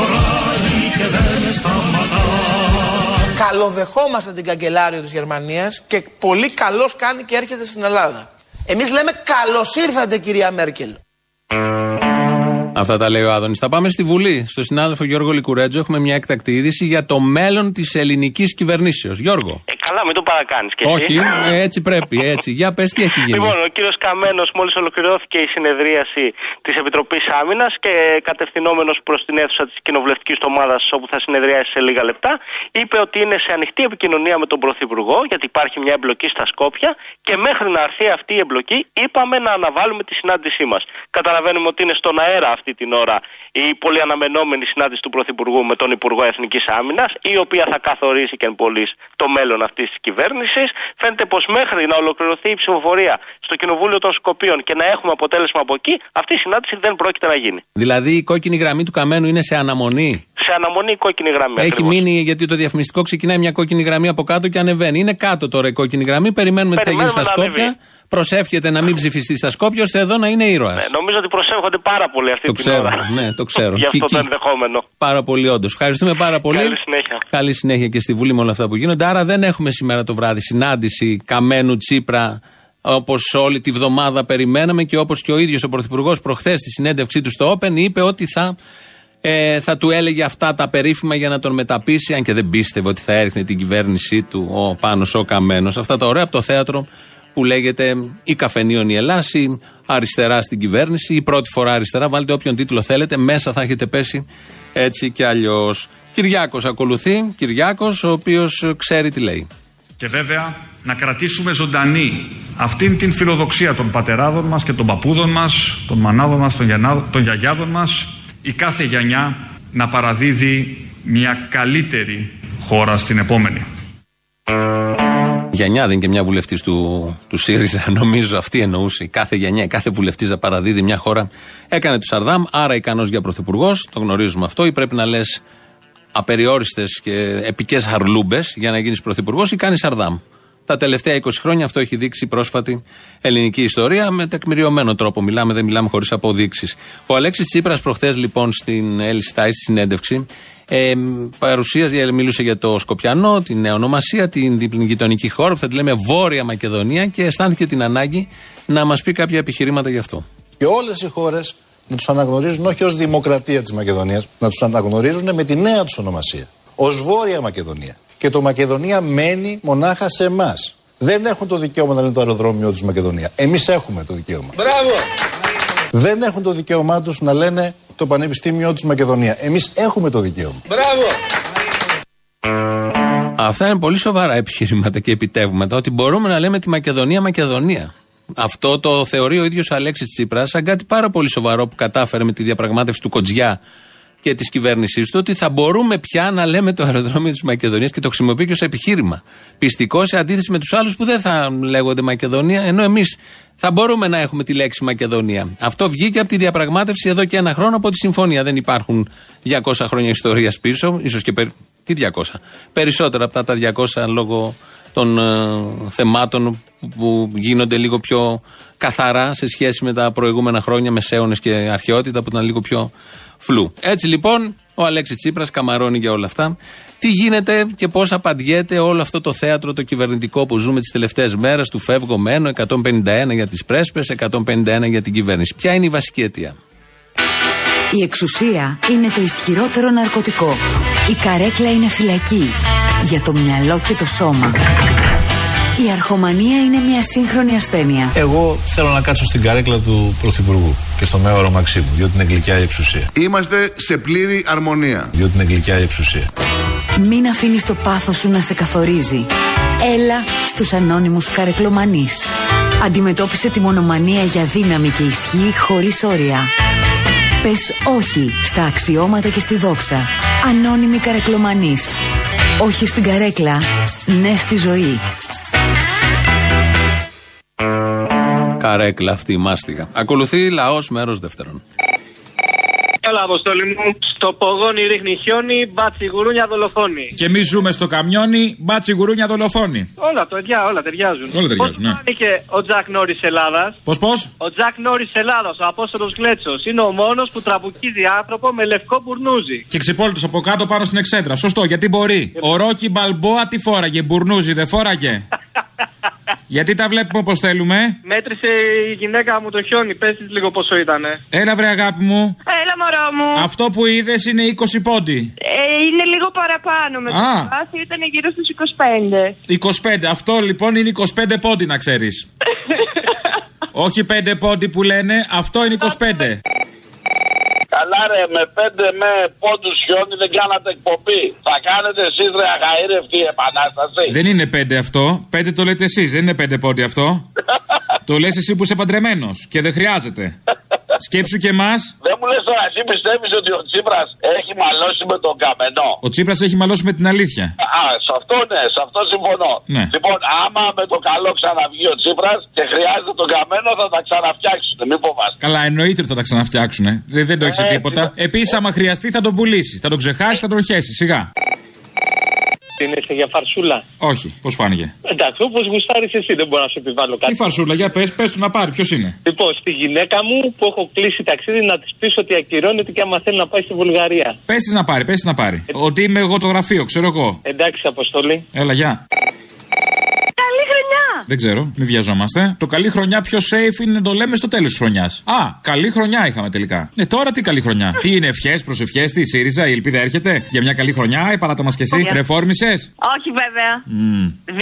προχωράει και δεν σταματά. Καλοδεχόμαστε την καγκελάριο της Γερμανίας και πολύ καλώς κάνει και έρχεται στην Ελλάδα. Εμείς λέμε καλώς ήρθατε κυρία Μέρκελ. Αυτά τα λέει ο Άδωνης. Θα πάμε στη Βουλή. Στο συνάδελφο Γιώργο Λικουρέτζο έχουμε μια έκτακτη είδηση για το μέλλον της ελληνικής κυβερνήσεως. Γιώργο. Ε, καλά, μην το παρακάνεις και εσύ. Όχι, ε, έτσι πρέπει, έτσι. Για πες τι έχει γίνει. Λοιπόν, ο κύριος Καμένος, μόλις ολοκληρώθηκε η συνεδρίαση της Επιτροπής Άμυνας και κατευθυνόμενος προς την αίθουσα της κοινοβουλευτικής ομάδας, όπου θα συνεδριάσει σε λίγα λεπτά, είπε ότι είναι σε ανοιχτή επικοινωνία με τον Πρωθυπουργό, γιατί υπάρχει μια εμπλοκή στα Σκόπια και μέχρι να έρθει αυτή η εμπλοκή, είπαμε να αναβάλουμε τη συνάντησή μας. Καταλαβαίνουμε ότι είναι στον αέρα αυτή την ώρα η πολύ αναμενόμενη συνάντηση του Πρωθυπουργού με τον Υπουργό Εθνικής Άμυνας, η οποία θα καθορίσει και εν πωλής το μέλλον αυτής της κυβέρνησης. Φαίνεται πως μέχρι να ολοκληρωθεί η ψηφοφορία στο Κοινοβούλιο των Σκοπίων και να έχουμε αποτέλεσμα από εκεί, αυτή η συνάντηση δεν πρόκειται να γίνει. Δηλαδή η κόκκινη γραμμή του Καμένου είναι σε αναμονή; Σε σε αναμονή η κόκκινη γραμμή. Έχει ακριβώς. μείνει γιατί το διαφημιστικό ξεκινάει μια κόκκινη γραμμή από κάτω και ανεβαίνει. Είναι κάτω τώρα η κόκκινη γραμμή. Περιμένουμε τι θα γίνει στα Περιμένουμε να Σκόπια. Προσεύχεται να μην ψηφιστεί στα Σκόπια ώστε εδώ να είναι ήρωας. Ναι, νομίζω ότι προσεύχονται πάρα πολύ αυτή Το την ξέρω, ώρα. ναι, το ξέρω. Για αυτό Και- το και- ενδεχόμενο. Πάρα πολύ, όντως. Ευχαριστούμε πάρα πολύ. Καλή συνέχεια. Καλή συνέχεια και στη Βουλή με όλα αυτά που γίνονται. Άρα δεν έχουμε σήμερα το βράδυ συνάντηση Καμένου Τσίπρα όπως όλη τη βδομάδα περιμέναμε και όπως και ο ίδιος ο Πρωθυπουργός προχθές στη συνέντευξή του στο Open είπε ότι θα, ε, θα του έλεγε αυτά τα περίφημα για να τον μεταπίσει, αν και δεν πίστευε ότι θα έριχνε την κυβέρνησή του ο Πάνος ο Καμένος. Αυτά τα ωραία από το θέατρο που λέγεται η Καφενείων η Ελλάς, η αριστερά στην κυβέρνηση, η πρώτη φορά αριστερά. Βάλτε όποιον τίτλο θέλετε, μέσα θα έχετε πέσει έτσι και αλλιώς. Κυριάκος ακολουθεί, Κυριάκος, ο οποίος ξέρει τι λέει. Και βέβαια να κρατήσουμε ζωντανή αυτήν την φιλοδοξία των πατεράδων μας και των παππούδων μας, των μανάδων μας, των, γιανά- των γιαγιάδων μας, η κάθε γενιά να παραδίδει μια καλύτερη χώρα στην επόμενη. Γενιά δεν είναι και μια βουλευτής του, του ΣΥΡΙΖΑ, νομίζω αυτή εννοούσε. Η κάθε γενιά, η κάθε βουλευτής να παραδίδει μια χώρα. Έκανε του Σαρδάμ, άρα ικανός για πρωθυπουργός, το γνωρίζουμε αυτό, ή πρέπει να λες απεριόριστες και επικές χαρλούμπες για να γίνεις πρωθυπουργός, ή κάνεις Σαρδάμ; Τα τελευταία 20 χρόνια αυτό έχει δείξει η πρόσφατη ελληνική ιστορία. Με τεκμηριωμένο τρόπο μιλάμε, δεν μιλάμε χωρίς αποδείξεις. Ο Αλέξης Τσίπρας, προχθές λοιπόν στην Έλλη Στάις, στη συνέντευξη, ε, παρουσίαζε, μιλούσε για το Σκοπιανό, την νέα ονομασία, την την γειτονική χώρα που θα τη λέμε Βόρεια Μακεδονία και αισθάνθηκε την ανάγκη να μας πει κάποια επιχειρήματα γι' αυτό. Και όλες οι χώρες να τους αναγνωρίζουν όχι ως δημοκρατία της Μακεδονίας, να τους αναγνωρίζουν με τη νέα τους ονομασία. Ω Βόρεια Μακεδονία. Και το Μακεδονία μένει μονάχα σε εμάς. Δεν έχουν το δικαίωμα να λένε το αεροδρόμιο του Μακεδονία. Εμείς έχουμε το δικαίωμα. Μπράβο! Δεν έχουν το δικαίωμά τους να λένε το Πανεπιστήμιο της Μακεδονία. Εμείς έχουμε το δικαίωμα. Μπράβο! Αυτά είναι πολύ σοβαρά επιχειρήματα και επιτεύγματα. Ότι μπορούμε να λέμε τη Μακεδονία Μακεδονία. Αυτό το θεωρεί ο ίδιος Αλέξης Τσίπρας σαν κάτι πάρα πολύ σοβαρό που κατάφερε με τη διαπραγμάτευση του Κοτζιά και της κυβέρνησής του, ότι θα μπορούμε πια να λέμε το αεροδρόμιο της Μακεδονίας και το χρησιμοποιεί και ως επιχείρημα. Πιστικό σε αντίθεση με τους άλλους που δεν θα λέγονται Μακεδονία, ενώ εμείς θα μπορούμε να έχουμε τη λέξη Μακεδονία. Αυτό βγήκε από τη διαπραγμάτευση εδώ και ένα χρόνο από τη συμφωνία. Δεν υπάρχουν 200 χρόνια ιστορίας πίσω, ίσως και περι... Τι 200. Περισσότερα από τα 200 λόγω των ε, θεμάτων που, που γίνονται λίγο πιο καθαρά σε σχέση με τα προηγούμενα χρόνια, μεσαίωνες και αρχαιότητα που ήταν λίγο πιο φλού. Έτσι λοιπόν, ο Αλέξης Τσίπρας καμαρώνει για όλα αυτά. Τι γίνεται και πώς απαντιέται όλο αυτό το θέατρο το κυβερνητικό που ζούμε τις τελευταίες μέρες του φεύγω μένω, 151 για τις πρέσπες, 151 για την κυβέρνηση. Ποια είναι η βασική αιτία; Η εξουσία είναι το ισχυρότερο ναρκωτικό. Η καρέκλα είναι φυλακή. Για το μυαλό και το σώμα. Η αρχομανία είναι μια σύγχρονη ασθένεια. Εγώ θέλω να κάτσω στην καρέκλα του Πρωθυπουργού και στο μέωρο Μαξίμου, διότι είναι γλυκιά η εξουσία. Είμαστε σε πλήρη αρμονία. Διότι είναι γλυκιά η εξουσία. Μην αφήνεις το πάθος σου να σε καθορίζει. Έλα στους ανώνυμους καρεκλομανείς. Αντιμετώπισε τη μονομανία για δύναμη και ισχύ χωρίς όρια. Πες όχι στα αξιώματα και στη δόξα. Ανώνυμοι καρεκλομανείς. Όχι στην καρέκλα, ναι στη ζωή. Καρέκλα αυτή η μάστιγα. Ακολουθεί λαός μέρος δεύτερον. Έλα, Αποστόλη μου. Στο πογόνι ρίχνει χιόνι, μπάτσι γουρούνια δολοφόνη. Και εμείς ζούμε στο καμιόνι, μπάτσι γουρούνια δολοφόνη. Όλα, παιδιά, όλα ταιριάζουν. Όλα ταιριάζουν, ναι. Πώς φάνηκε ο Τζακ Νόρις Ελλάδας; Πώς, πώς; Ο Τζακ Νόρις Ελλάδας, ο Απόστολος Γκλέτσο, είναι ο μόνος που τραμπουκίζει άνθρωπο με λευκό μπουρνούζι. Και ξυπόλυτος από κάτω πάνω στην εξέδρα. Σωστό, γιατί μπορεί. Ο Ρόκι Μπαλμπόα τι φόραγε, μπουρνούζι δεν φόραγε. γιατί τα βλέπουμε όπως θέλουμε. Μέτρησε η γυναίκα μου το χιόνι, πες της λίγο πόσο ήτανε. Έλα, βρε αγάπη μου. Έλα, μωρό μου. Αυτό που είδες είναι 20 πόντι. Ε, είναι λίγο παραπάνω με το Α. σπάθι, ήταν γύρω στους 25. 25. Αυτό λοιπόν είναι 25 πόντι να ξέρεις. Όχι 5 πόντι που λένε, αυτό είναι 25. Καλά ρε, με πέντε με πόντους χιόνι δεν κάνατε εκπομπή. Θα κάνετε εσείς ρε αγαήρευτη επανάσταση. Δεν είναι 5 αυτό. 5 το λέτε εσείς, δεν είναι 5 πόντι αυτό. το λες εσύ που είσαι παντρεμένος και δεν χρειάζεται. Σκέψου και εμάς. Δεν μου λες τώρα, εσύ πιστεύεις ότι ο Τσίπρας έχει μαλώσει με τον Καμενό. Ο Τσίπρας έχει μαλώσει με την αλήθεια. Α, σε αυτό ναι, σε αυτό συμφωνώ. Ναι. Λοιπόν, άμα με το καλό ξαναβγεί ο Τσίπρας και χρειάζεται τον καμένο, θα τα ξαναφτιάξουν. Μην φοβάστε. Καλά, εννοείται ότι θα τα ξαναφτιάξουν. Δεν, δεν το έχεις Ε, τίποτα. Επίσης, άμα χρειαστεί, θα τον πουλήσεις. Θα τον ξεχάσεις, θα τον χέσεις. Σιγά. Είναι είστε για φαρσούλα. Όχι, πώς φάνηκε; Εντάξει, όπως γουστάρεις εσύ, δεν μπορώ να σου επιβάλλω κάτι. Τι φαρσούλα, για πες, πες του να πάρει, ποιος είναι; Λοιπόν, στη γυναίκα μου που έχω κλείσει ταξίδι να της πεις ότι ακυρώνεται και άμα θέλει να πάει στη Βουλγαρία. Πε της να πάρει, πε της να πάρει. Ότι είμαι εγώ το γραφείο, ξέρω εγώ. Εντάξει, Αποστολή. Έλα, γεια. Καλή χρονιά! Δεν ξέρω, μην βιαζόμαστε. Το καλή χρονιά πιο safe είναι να το λέμε στο τέλος της χρονιάς. Α, καλή χρονιά είχαμε τελικά. Ναι, τώρα τι καλή χρονιά. τι είναι ευχές, προσευχές, τι η ΣΥΡΙΖΑ, η ελπίδα έρχεται για μια καλή χρονιά, η παράτα μας και εσύ. Όχι. Ρεφόρμησες; Όχι βέβαια.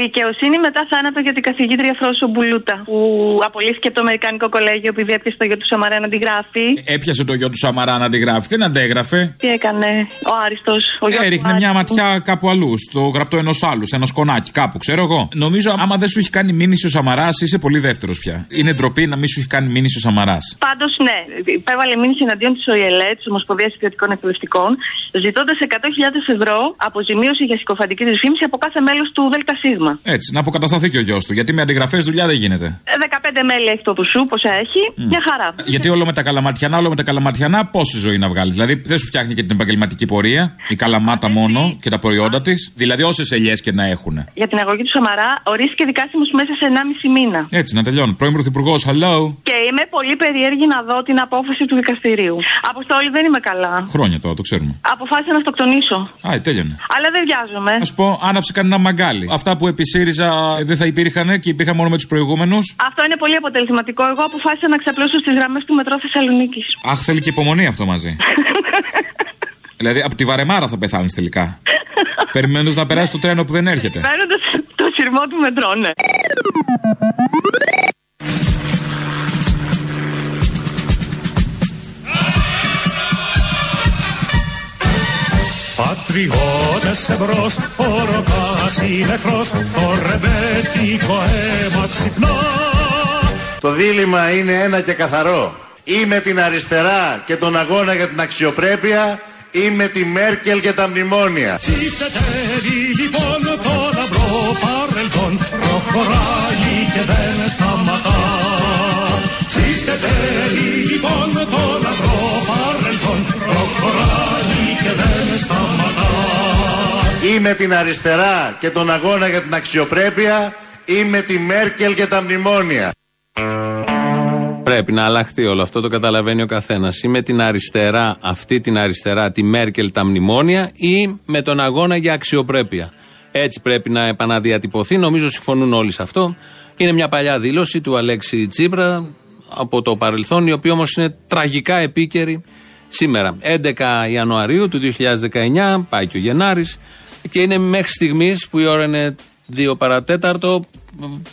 Δικαιοσύνη μετά θάνατο για την καθηγήτρια Φρόσο Μπουλούτα που απολύθηκε από το Αμερικανικό Κολέγιο επειδή έπιασε το γιο του Σαμαρέα να τη γράφει. Έπιασε το γιο του Σαμαρά να αντιγράφει, δεν αντέγραφε. Τι έκανε ο Άριστος, ο γιος Έριχνε μια ματιά κάπου αλλού, στο γραπτό ενός άλλου, σε ένα σκονάκι, κάπου, ξέρω εγώ. Νομίζω, άμα δεν σου έχει κάνει μήνυση ο Σαμαράς, είσαι πολύ δεύτερος πια. Είναι ντροπή να μην σου έχει κάνει μήνυση ο Σαμαράς. Πάντως, ναι, υπέβαλε μήνυση εναντίον της ΟΗΕΛΕ, της Ομοσπονδίας Ιδιωτικών Εκπαιδευτικών, ζητώντας 100.000 ευρώ αποζημίωση για συκοφαντική δυσφήμιση από κάθε μέλος του ΔΣ. Έτσι, να αποκατασταθεί και ο γιος του. Γιατί με αντιγραφές δουλειά δεν γίνεται. Ε, 15 μέλη έχει το Δουσού, πόσα έχει, μια χαρά. Γιατί όλο με τα καλαματιανά, όλο με τα καλαματιανά, πόση ζωή να βγάλει. Δηλαδή δεν σου φτιάχνει και την επαγγελματική πορεία, η καλαμάτα μόνο και τα προϊόντα της. Δηλαδή όσες ελιές και να έχουν. Για την αγωγή του Σαμαρά ορίστηκε δικάσιμο μέσα σε 1,5 μήνα. Έτσι, να τελειώνω. Πρώην Πρωθυπουργός, hello. Και είμαι πολύ περίεργη να δω την απόφαση του δικαστηρίου. Αποστόλη δεν είμαι καλά. Χρόνια τώρα, το ξέρουμε. Αποφάσισα να αυτοκτονήσω. Α, τέλειωνε. Αλλά δεν βιάζομαι. Α πω, άναψε κανένα μαγκάλι. Αυτά που επί ΣΥΡΙΖΑ ε, δεν θα υπήρχαν και υπήρχαν μόνο με τους προηγούμενους. Αυτό είναι πολύ αποτελεσματικό. Εγώ αποφάσισα να ξαπλώσω στις γραμμές του μετρό Θεσσαλονίκης. Αχ, θέλει και υπομονή αυτό μαζί. δηλαδή από τη βαρεμάρα θα πεθάνεις τελικά. Περιμένοντας να περάσει το τρένο που δεν έρχεται. Παίρνοντα το σειρμό του μετρό, ναι. Πατριώτες εμπρός, ο ροκάς είναι εχθρός, το ρεμπέτικο αίμα ξυπνά. Το δίλημα είναι ένα και καθαρό. Ή με την αριστερά και τον αγώνα για την αξιοπρέπεια ή με τη Μέρκελ και τα μνημόνια. Τσιφτετέλει λοιπόν το λαμπρό παρελθόν, προχωράει και δεν σταματά. Τσιφτετέλει λοιπόν το λαμπρό παρελθόν, προχωράει και δεν σταματά. Ή με την αριστερά και τον αγώνα για την αξιοπρέπεια ή με τη Μέρκελ και τα μνημόνια. Πρέπει να αλλάχθεί όλο αυτό, το καταλαβαίνει ο καθένας. Ή με την αριστερά, αυτή την αριστερά, τη Μέρκελ, τα μνημόνια, ή με τον αγώνα για αξιοπρέπεια. Έτσι πρέπει να επαναδιατυπωθεί. Νομίζω συμφωνούν όλοι σε αυτό. Είναι μια παλιά δήλωση του Αλέξη Τσίπρα από το παρελθόν, η οποία όμως είναι τραγικά επίκαιρη σήμερα. 11 Ιανουαρίου του 2019, πάει και ο Γενάρης, και είναι μέχρι στιγμής που η ώρα είναι 2 παρατέταρτο.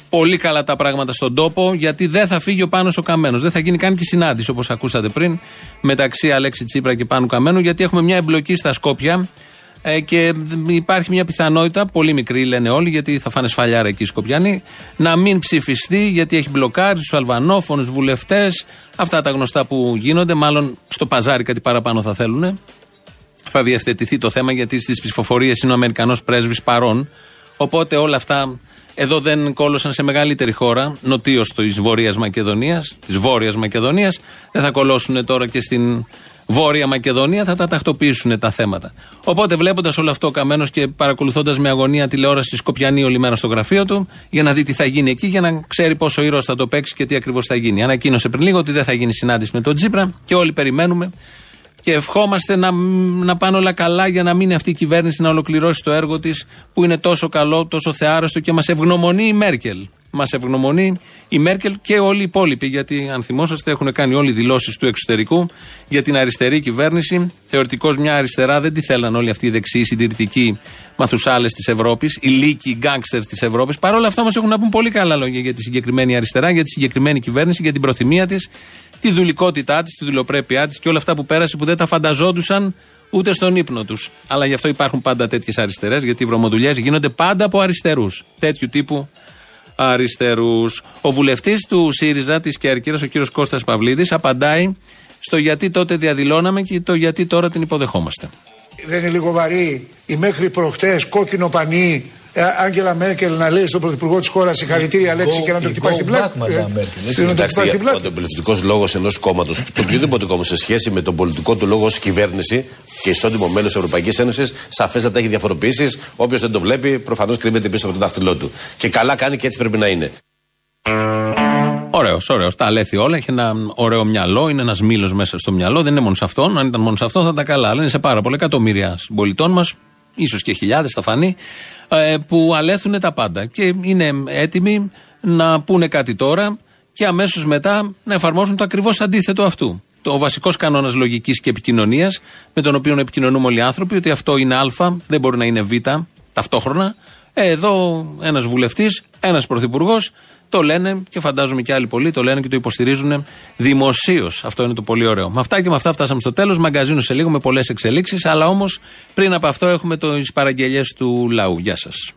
Πολύ καλά τα πράγματα στον τόπο, γιατί δεν θα φύγει ο Πάνος ο Καμένος. Δεν θα γίνει καν και συνάντηση, όπως ακούσατε πριν, μεταξύ Αλέξη Τσίπρα και Πάνου Καμένου, γιατί έχουμε μια εμπλοκή στα Σκόπια ε, και υπάρχει μια πιθανότητα, πολύ μικρή λένε όλοι, γιατί θα φάνε σφαλιάρα εκεί οι Σκοπιανοί, να μην ψηφιστεί, γιατί έχει μπλοκάρει του αλβανόφωνους βουλευτές. Αυτά τα γνωστά που γίνονται, μάλλον στο παζάρι κάτι παραπάνω θα θέλουν. Θα διευθετηθεί το θέμα, γιατί στις ψηφοφορίες είναι ο Αμερικανός πρέσβης παρόν. Οπότε όλα αυτά εδώ δεν κόλωσαν σε μεγαλύτερη χώρα, νοτίως της Βόρειας Μακεδονίας, της Βόρειας Μακεδονίας. Δεν θα κολώσουν τώρα και στην Βόρεια Μακεδονία, θα τα τακτοποιήσουν τα θέματα. Οπότε βλέποντας όλο αυτό ο Καμένος και παρακολουθώντας με αγωνία τηλεόραση Σκοπιανή όλη μέρα στο γραφείο του, για να δει τι θα γίνει εκεί, για να ξέρει πόσο ήρωας θα το παίξει και τι ακριβώς θα γίνει. Ανακοίνωσε πριν λίγο ότι δεν θα γίνει συνάντηση με τον Τζίπρα και όλοι περιμένουμε και ευχόμαστε να, να πάνε όλα καλά για να μείνει αυτή η κυβέρνηση να ολοκληρώσει το έργο της που είναι τόσο καλό, τόσο θεάρεστο και μας ευγνωμονεί η Μέρκελ. Μας ευγνωμονεί η Μέρκελ και όλοι οι υπόλοιποι. Γιατί, αν θυμόσαστε, έχουν κάνει όλοι δηλώσεις του εξωτερικού για την αριστερή κυβέρνηση. Θεωρητικώς μια αριστερά δεν τη θέλαν όλοι αυτοί οι δεξιοί συντηρητικοί μαθουσάλες της Ευρώπης, οι λύκοι, οι γκάγκστερς της Ευρώπης. Παρ' όλα αυτά όμως έχουν να πούν πολύ καλά λόγια για τη συγκεκριμένη αριστερά, για τη συγκεκριμένη κυβέρνηση, για την προθυμία της, τη δουλικότητά της, τη δουλειοπρέπειά της και όλα αυτά που πέρασε που δεν τα φανταζόντουσαν ούτε στον ύπνο τους. Αλλά γι' αυτό υπάρχουν πάντα τέτοιες αριστερές, γιατί οι βρωμοδουλειές γίνονται πάντα από αριστερούς. Τέτοιου τύπου αριστερούς. Ο βουλευτής του ΣΥΡΙΖΑ της Κέρκυρας, ο κύριος Κώστας Παυλίδης, απαντάει στο γιατί τότε διαδηλώναμε και το γιατί τώρα την υποδεχόμαστε. δεν είναι λίγο βαρύ η μέχρι προχτές κόκκινο πανί ε, Άγγελα Μέρκελ να λέει στον πρωθυπουργό της χώρας συγχαρητήρια λέξη και να το χτυπάει στην πλάτη. Ε, Κοιτάξτε, ο πολιτικό λόγος ενός κόμματος, το οποιοδήποτε κόμμα σε σχέση με τον πολιτικό του λόγο ως κυβέρνηση και ισότιμο μέλος της Ευρωπαϊκής Ένωσης, σαφέστατα έχει διαφοροποιήσεις. Όποιος δεν το βλέπει, προφανώς κρύβεται πίσω από το δάχτυλό του. Και καλά κάνει και έτσι πρέπει να είναι. Ωραίος, ωραίος. Τα αλέθη όλα. Έχει ένα ωραίο μυαλό. Είναι ένας μήλος μέσα στο μυαλό. Δεν είναι μόνο σε αυτόν. Αν ήταν μόνο σε αυτό θα ήταν καλά. Αλλά είναι σε πάρα πολλά εκατομμύρια συμπολιτών μας, ίσως και χιλιάδες θα φανεί, ε, που αλέθουν τα πάντα. Και είναι έτοιμοι να πούνε κάτι τώρα και αμέσως μετά να εφαρμόσουν το ακριβώς αντίθετο αυτού. Ο βασικός κανόνας λογικής και επικοινωνίας, με τον οποίο επικοινωνούμε όλοι οι άνθρωποι, ότι αυτό είναι Α, δεν μπορεί να είναι Β ταυτόχρονα. Ε, εδώ ένας βουλευτής, ένας πρωθυπουργός το λένε και φαντάζομαι και άλλοι πολλοί το λένε και το υποστηρίζουν δημοσίως. Αυτό είναι το πολύ ωραίο. Με αυτά και με αυτά φτάσαμε στο τέλος. Μαγκαζίνο σε λίγο με πολλές εξελίξεις. Αλλά όμως πριν από αυτό έχουμε τις παραγγελίες του λαού. Γεια σας.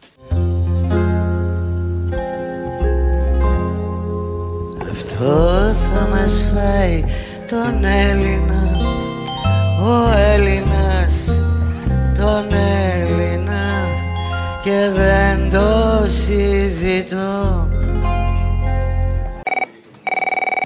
Αυτό θα μας φάει τον Έλληνα Ο Έλληνας τον Έλληνα Και δεν το συζητώ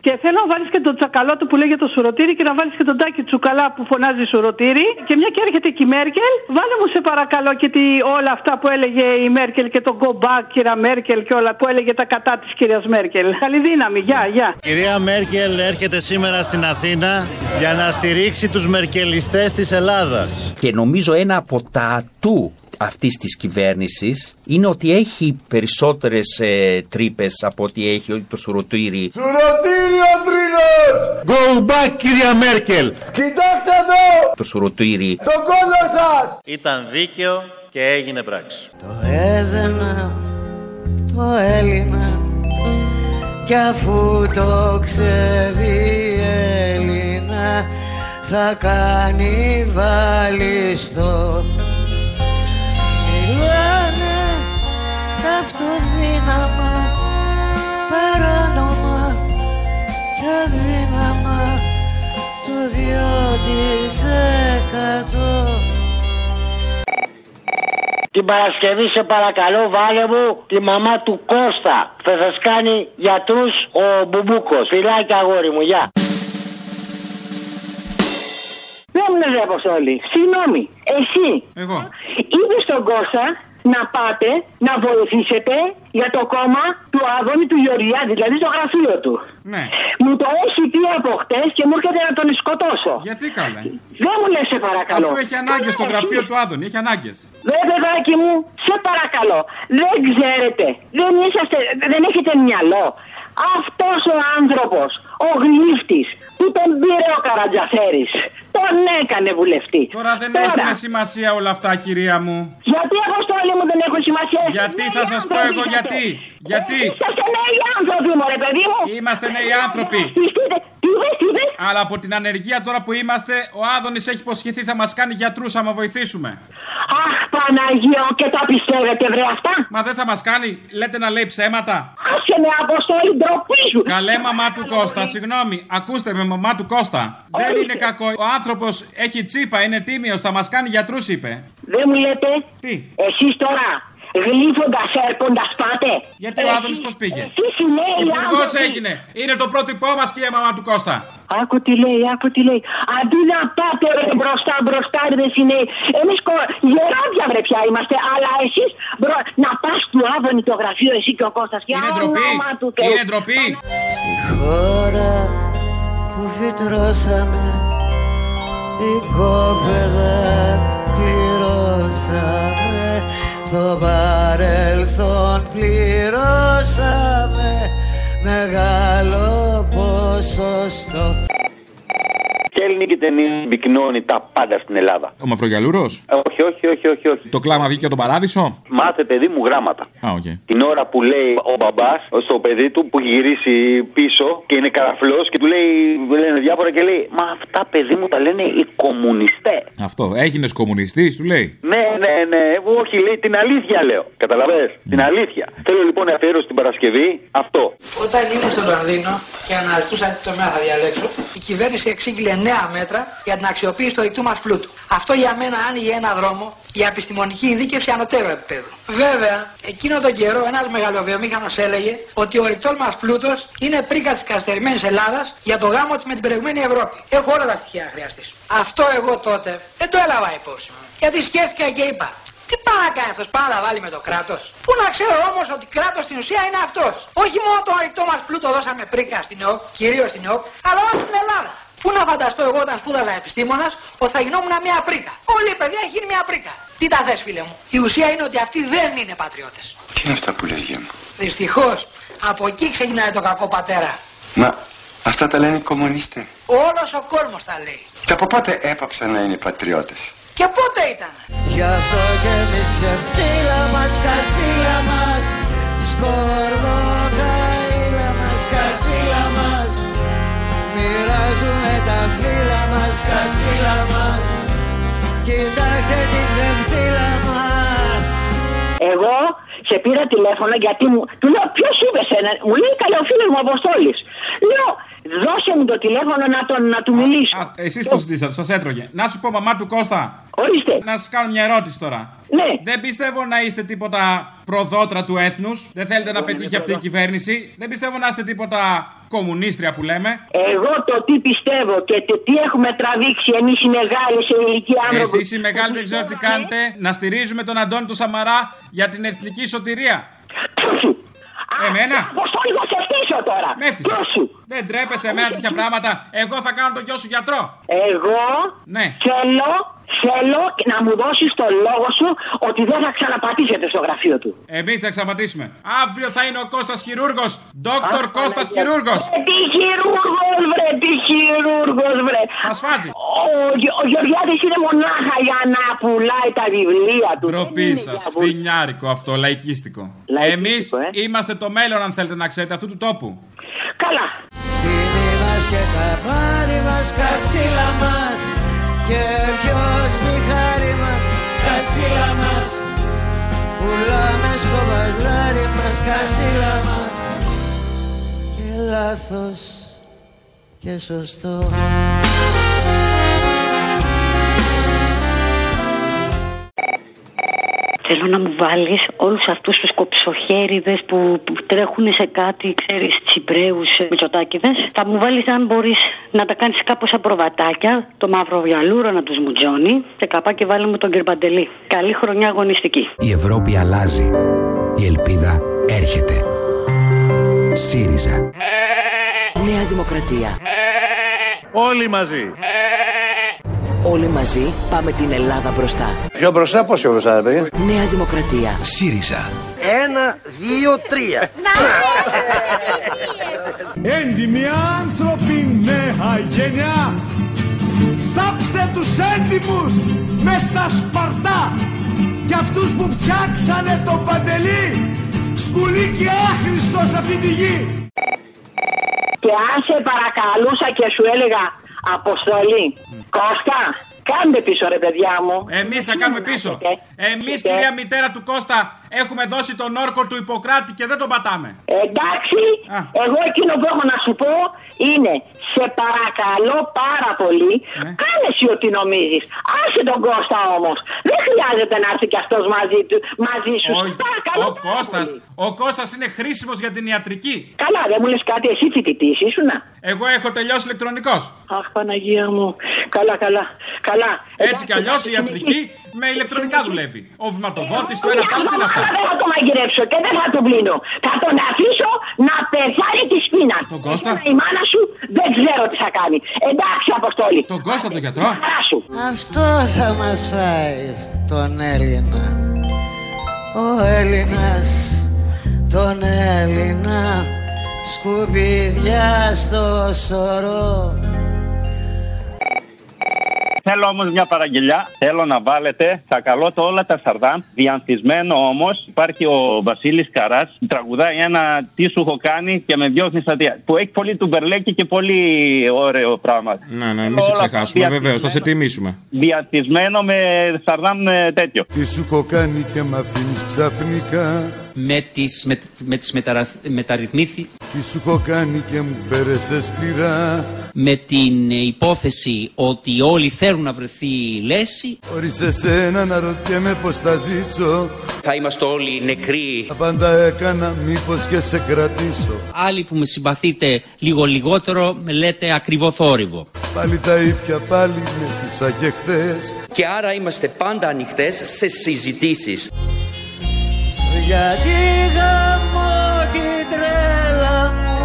Και θέλω να βάλεις και τον τσακαλώτο που λέγεται το σουρωτήρι και να βάλεις και τον τάκι τσουκαλά που φωνάζει σουρωτήρι. Και μια και έρχεται και η Μέρκελ, βάλε μου σε παρακαλώ και τι, όλα αυτά που έλεγε η Μέρκελ και το go back, κυρία Μέρκελ και όλα που έλεγε τα κατά της κυρίας Μέρκελ. Καλή δύναμη, γεια, γεια. Κυρία Μέρκελ έρχεται σήμερα στην Αθήνα για να στηρίξει τους μερκελιστέ της Ελλάδας. Και νομίζω ένα από τα ατού αυτής της κυβέρνησης είναι ότι έχει περισσότερες ε, τρύπες από ότι έχει το σουρωτήρι. Σουρωτήρι ο θρύλος! Go back κυρία Μέρκελ! Κοιτάξτε εδώ! Το σουρωτήρι. Το κόλλο σας! Ήταν δίκαιο και έγινε πράξη. Το έδαινα το Έλληνα κι αφού το ξέρει Έλληνα θα κάνει βάλιστο Μιλάνε ταυτοδύναμα παράνομα και αδύναμα το δυο της εκατό Την Παρασκευή σε παρακαλώ βάλε μου τη μαμά του Κώστα. Θα σας κάνει γιατρούς ο Μπουμπούκος. Φιλάκια αγόρι μου, γεια. Δεν μου λες Αποστόλη, συγγνώμη, εσύ Εγώ. είπε στον Κώστα να πάτε να βοηθήσετε για το κόμμα του Άδωνη του Γεωργιάδη, δηλαδή στο γραφείο του. Ναι. Μου το έχει πει από χτες και μου έρχεται να τον σκοτώσω. Γιατί καλά. Δεν μου λες σε παρακαλώ. Αφού έχει ανάγκες στο γραφείο του Άδωνη, έχει ανάγκες. Δε παιδάκι μου, σε παρακαλώ. Δεν ξέρετε. Δεν, είσαστε, δεν έχετε μυαλό. Αυτός ο άνθρωπος, ο γλύφτης, που τον πήρε ο Καρατζαφέρης, τον έκανε βουλευτή. Τώρα δεν έχουν σημασία όλα αυτά, κυρία μου. Γιατί αποστόλη μου δεν έχω σημασία. Γιατί θα σας πω εγώ γιατί. Γιατί. Είσαστε νέοι άνθρωποι, μωρέ παιδί μου. Είμαστε νέοι άνθρωποι. Τι είπες, τι είπες; Αλλά από την ανεργία τώρα που είμαστε, ο Άδωνης έχει υποσχεθεί θα μας κάνει γιατρούς άμα βοηθήσουμε. Αχ, Παναγίο, και τα πιστεύετε, βρε αυτά; Μα δεν θα μας κάνει, λέτε να λέει ψέματα. Άσε με αποστόλη, ντροπή σου. Καλέ μαμά του Κώστα, συγγνώμη, ακούστε με μαμά του Κώστα. Δεν είναι κακό. Ο άνθρωπος έχει τσίπα, είναι τίμιος, θα μας κάνει γιατρούς, είπε. Δεν μου λέτε. Τι; Εσείς τώρα γλύφοντας έρχοντας πάτε. Γιατί ο Άδωνης πώς πήγε; Εσείς οι νέοι Υπουργός άνθρωποι. έγινε. Είναι το πρότυπό μας κυρία μαμά του Κώστα. Άκου τι λέει, άκου τι λέει. Αντί να πάτε ρε, μπροστά, μπροστά ρε οι νέοι. Εμείς κο... γεράδια βρε πια είμαστε, αλλά εσείς μπρο... να πας του Άδωνη το γραφείο εσύ και ο Κώστας. Είναι ντροπή. Είναι ντροπή. Στη χώρα που φυτρώσαμε οικόπεδα κληρώσαμε στο παρελθόν πληρώσαμε μεγάλο ποσοστό Ποια ελληνική ταινία πυκνώνει τα πάντα στην Ελλάδα. Ο Μαυρογιαλούρος; Όχι, όχι, όχι, όχι, όχι. Το κλάμα βγήκε από τον παράδεισο; Μάθε παιδί μου γράμματα. Α, οκ. Την ώρα που λέει ο μπαμπάς στο παιδί του που έχει γυρίσει πίσω και είναι καραφλός και του λέει, λένε διάφορα και λέει Μα αυτά παιδί μου τα λένε οι κομμουνιστές. Αυτό. Έγινες κομμουνιστής, του λέει; Ναι, ναι, ναι. Όχι, λέει την αλήθεια λέω. Καταλαβες; Την αλήθεια. Θέλω λοιπόν να αφιέρωσω την Παρασκευή αυτό. Όταν ήμουν στο Λονδίνο και αναζητούσα τι τομέα θα διαλέξω, η κυβέρνηση εξήγηλε νέα μέτρα μέτρα για την αξιοποίηση του ρηκτού μας πλούτου. Αυτό για μένα άνοιγε ένα δρόμο για επιστημονική ειδίκευση ανωτέρω επίπεδου. Βέβαια, εκείνο τον καιρό ένας μεγαλοβιομήχανος έλεγε ότι ο ρηκτό μας πλούτος είναι πρίκα της καθυστερημένης Ελλάδας για το γάμο της με την προηγούμενη Ευρώπη. Έχω όλα τα στοιχεία χρειαστή. Αυτό εγώ τότε δεν το έλαβα υπόψη μου. Γιατί σκέφτηκα και είπα, τι πάει να κάνει αυτός, πάει να βάλει με το κράτος. Πού να ξέρω όμως ότι κράτος στην ουσία είναι αυτός. Όχι μόνο το ρητό μας πλούτο δώσαμε πρίκα στην ΕΟΚ, κυρίως στην ΕΟΚ, αλλά όλη την Ελλάδα. Πού να φανταστώ εγώ όταν σπούδαζα επιστήμονας ότι θα γινόμουν μια πρίκα. Όλη η παιδιά έχει γίνει μια πρίκα. Τι τα θες φίλε μου; Η ουσία είναι ότι αυτοί δεν είναι πατριώτες. Τι είναι αυτά που λες μου. Δυστυχώς από εκεί ξεκινάει το κακό πατέρα. Μα αυτά τα λένε οι κομμουνιστές. Όλος ο κόσμος τα λέει. Και από πότε έπαψαν να είναι πατριώτες; Και πότε ήταν; Γι' αυτό και εμείς ξεφτύλα μας, κασίλα μας Σκορδοκαίλα μας, κασίλα μας Μοιράζουμε τα φύλλα μας, κασίλα μας. Κοιτάξτε την ξεφτύλα μας. Εγώ σε πήρα τηλέφωνο γιατί μου. Του λέω ποιος είπε σένα; Μου λέει καλά ο φίλος μου Αποστόλης. Λέω δώσε μου το τηλέφωνο να, τον, να του μιλήσω. Εσείς το ζητήσατε, σας έτρωγε. Να σου πω, μαμά του Κώστα. Ορίστε. Να σας κάνω μια ερώτηση τώρα. Ναι. Δεν πιστεύω να είστε τίποτα προδότρα του έθνους. Δεν θέλετε να πετύχει αυτή η κυβέρνηση. Δεν πιστεύω να είστε τίποτα κομμουνίστρια που λέμε. Εγώ το τι πιστεύω και το τι έχουμε τραβήξει εμείς οι μεγάλοι σε ηλικία άνθρωποι. Εσείς οι μεγάλοι δεν ξέρω τι κάνετε. Να στηρίζουμε τον Αντώνη του Σαμαρά για την εθνική σωτηρία. Εμένα. Πώ το λίγο σε φτύσω τώρα. Με Δεν τρέπεσαι εμένα τέτοια πράγματα. Εγώ θα κάνω τον γιο σου γιατρό. Εγώ ναι. θέλω Θέλω να μου δώσεις το λόγο σου ότι δεν θα ξαναπατήσετε στο γραφείο του. Εμείς θα ξαναπατήσουμε. Αύριο θα είναι ο Κώστας Χειρούργος. Δόκτωρ Κώστας Χειρούργος. Τι χειρούργος, βρε, τι χειρούργος, βρε. Θα σφάζει. Ο, ο Γεωργιάδης είναι μονάχα για να πουλάει τα βιβλία του. Ντροπή σας. Φθινιάρικο αυτό, λαϊκίστικο. Εμείς ε; είμαστε το μέλλον, αν θέλετε να ξέρετε, αυτού του τόπου. Καλά. και τα πάρει μας, κασίλα μας και ποιος τη χάρη μας σκασίλα μας. Πουλάμε στο μπαζάρι μας κασίλα μας. Και λάθος και σωστό Θέλω να μου βάλεις όλους αυτούς τους κοψοχέριδες που, που τρέχουν σε κάτι, ξέρεις, τσιμπρέους ε, μυτσοτάκιδε. Θα μου βάλεις, αν μπορείς, να τα κάνεις κάπως σαν προβατάκια, το μαύρο βιαλούρο να τους μουτζώνει και καπά και βάλει μου τον κυρπαντελή. Καλή χρονιά αγωνιστική. Η Ευρώπη αλλάζει. Η ελπίδα έρχεται. ΣΥΡΙΖΑ. Νέα Δημοκρατία. Όλοι μαζί. Όλοι μαζί πάμε την Ελλάδα μπροστά. Πιο μπροστά, πόσο μπροστά, ρε παιδιά; Νέα Δημοκρατία. ΣΥΡΙΖΑ. Ένα, δύο, τρία. Έντιμοι άνθρωποι, νέα γενιά. Θάψτε τους έντιμους μες στα σπαρτά και αυτούς που φτιάξανε το παντελή σκουλί και άχρηστο σε αυτή τη γη. Και αν σε παρακαλούσα και σου έλεγα Αποστολή. Κώστα, κάντε πίσω ρε παιδιά μου. Εμείς θα κάνουμε πίσω. Εμείς, κυρία μητέρα του Κώστα, έχουμε δώσει τον όρκο του Ιπποκράτη και δεν τον πατάμε. Εντάξει, εγώ εκείνο που έχω να σου πω είναι σε παρακαλώ πάρα πολύ, ναι. κάνε εσύ ό,τι νομίζεις. Άσε τον Κώστα όμως. Δεν χρειάζεται να έρθει κι αυτός μαζί, του, μαζί σου. Όχι. Παρακαλώ, ο Κώστας, ο Κώστας είναι χρήσιμος για την ιατρική. Καλά, δεν μου λες κάτι, εσύ φοιτητής ήσουν. Εγώ έχω τελειώσει ηλεκτρονικός. Αχ, Παναγία μου. Καλά, καλά. Καλά. Έτσι κι αλλιώς η ιατρική με ηλεκτρονικά δουλεύει. Ο βηματοδότης, το ένα άλλο, τι είναι αυτά. Δεν θα το μαγειρέψω και δεν θα τον πλύνω. Θα τον αφήσω να πεθάνει της σπίνα. Τον Κώστα. Η μάνα σου δεν ξέρω τι θα κάνει. Εντάξει, Αποστόλη. Τον Κώστα τον γιατρό. Αυτό θα μας φάει τον Έλληνα. Ο Έλληνας, τον Έλληνα, σκουπιδιά στο σωρό. Θέλω όμως μια παραγγελιά. Θέλω να βάλετε τα καλό το όλα τα σαρδάμ. Διανθισμένο όμως υπάρχει ο Βασίλης Καράς. Τραγουδάει ένα τι σου έχω κάνει και με διώχνει στα Που έχει πολύ του μπερλέκι και πολύ ωραίο πράγμα. Ναι, ναι, μην σε ξεχάσουμε. Βεβαίως, θα σε τιμήσουμε. Διανθισμένο με σαρδάμ τέτοιο. Τι σου έχω κάνει και με αφήνεις ξαφνικά με τις, με, με τις μεταρρυθμίσεις Τι σου έχω κάνει και μου φέρεσαι σκληρά. με την υπόθεση ότι όλοι θέλουν να βρεθεί λέση Χωρίς εσένα να ρωτιέμαι πως θα ζήσω. Θα είμαστε όλοι νεκροί. Πάντα έκανα μήπως και σε κρατήσω. Άλλοι που με συμπαθείτε λίγο λιγότερο με λέτε ακριβό θόρυβο Πάλι τα ίδια πάλι με τις και χθες. Και άρα είμαστε πάντα ανοιχτές σε συζητήσεις Γιατί γαμώ την τρέλα μου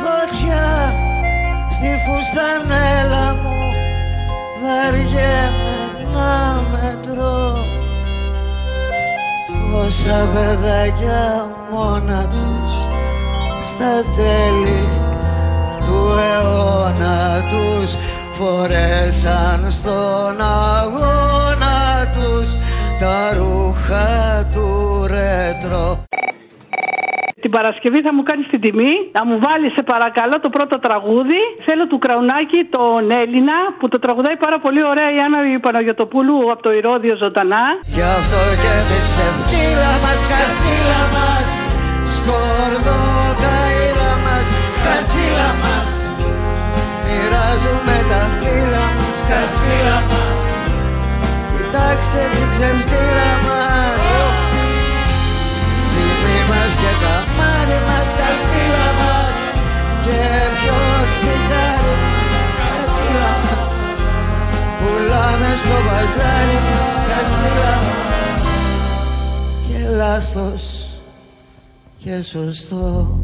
Φωτιά στη φουστανέλα μου. Βαριέμαι να μετρώ Πόσα παιδάκια μόνα τους Στα τέλη του αιώνα τους Φορέσαν στον αγώνα τους Τα ρούχα τους ρέτρο την Παρασκευή θα μου κάνεις την τιμή να μου βάλεις σε παρακαλώ το πρώτο τραγούδι. Θέλω του Κραουνάκη τον Έλληνα που το τραγουδάει πάρα πολύ ωραία η Άννα Παναγιοτοπούλου από το Ηρώδιο Ζωντανά. Γι' αυτό και εμείς ξεφτύλα μας, κασίλα μας, σκορδό καήλα μας, σκασίλα μας. Μοιράζουμε τα φύλλα μας, σκασίλα μας. Κοιτάξτε την ξεφτύλα μας μας και τα μάρι μας κασίλα μας. Και ποιος την κάρη μας κασίλα μας. Πουλάμε στο βαζάρι μας κασίλα μας. Και λάθος και σωστό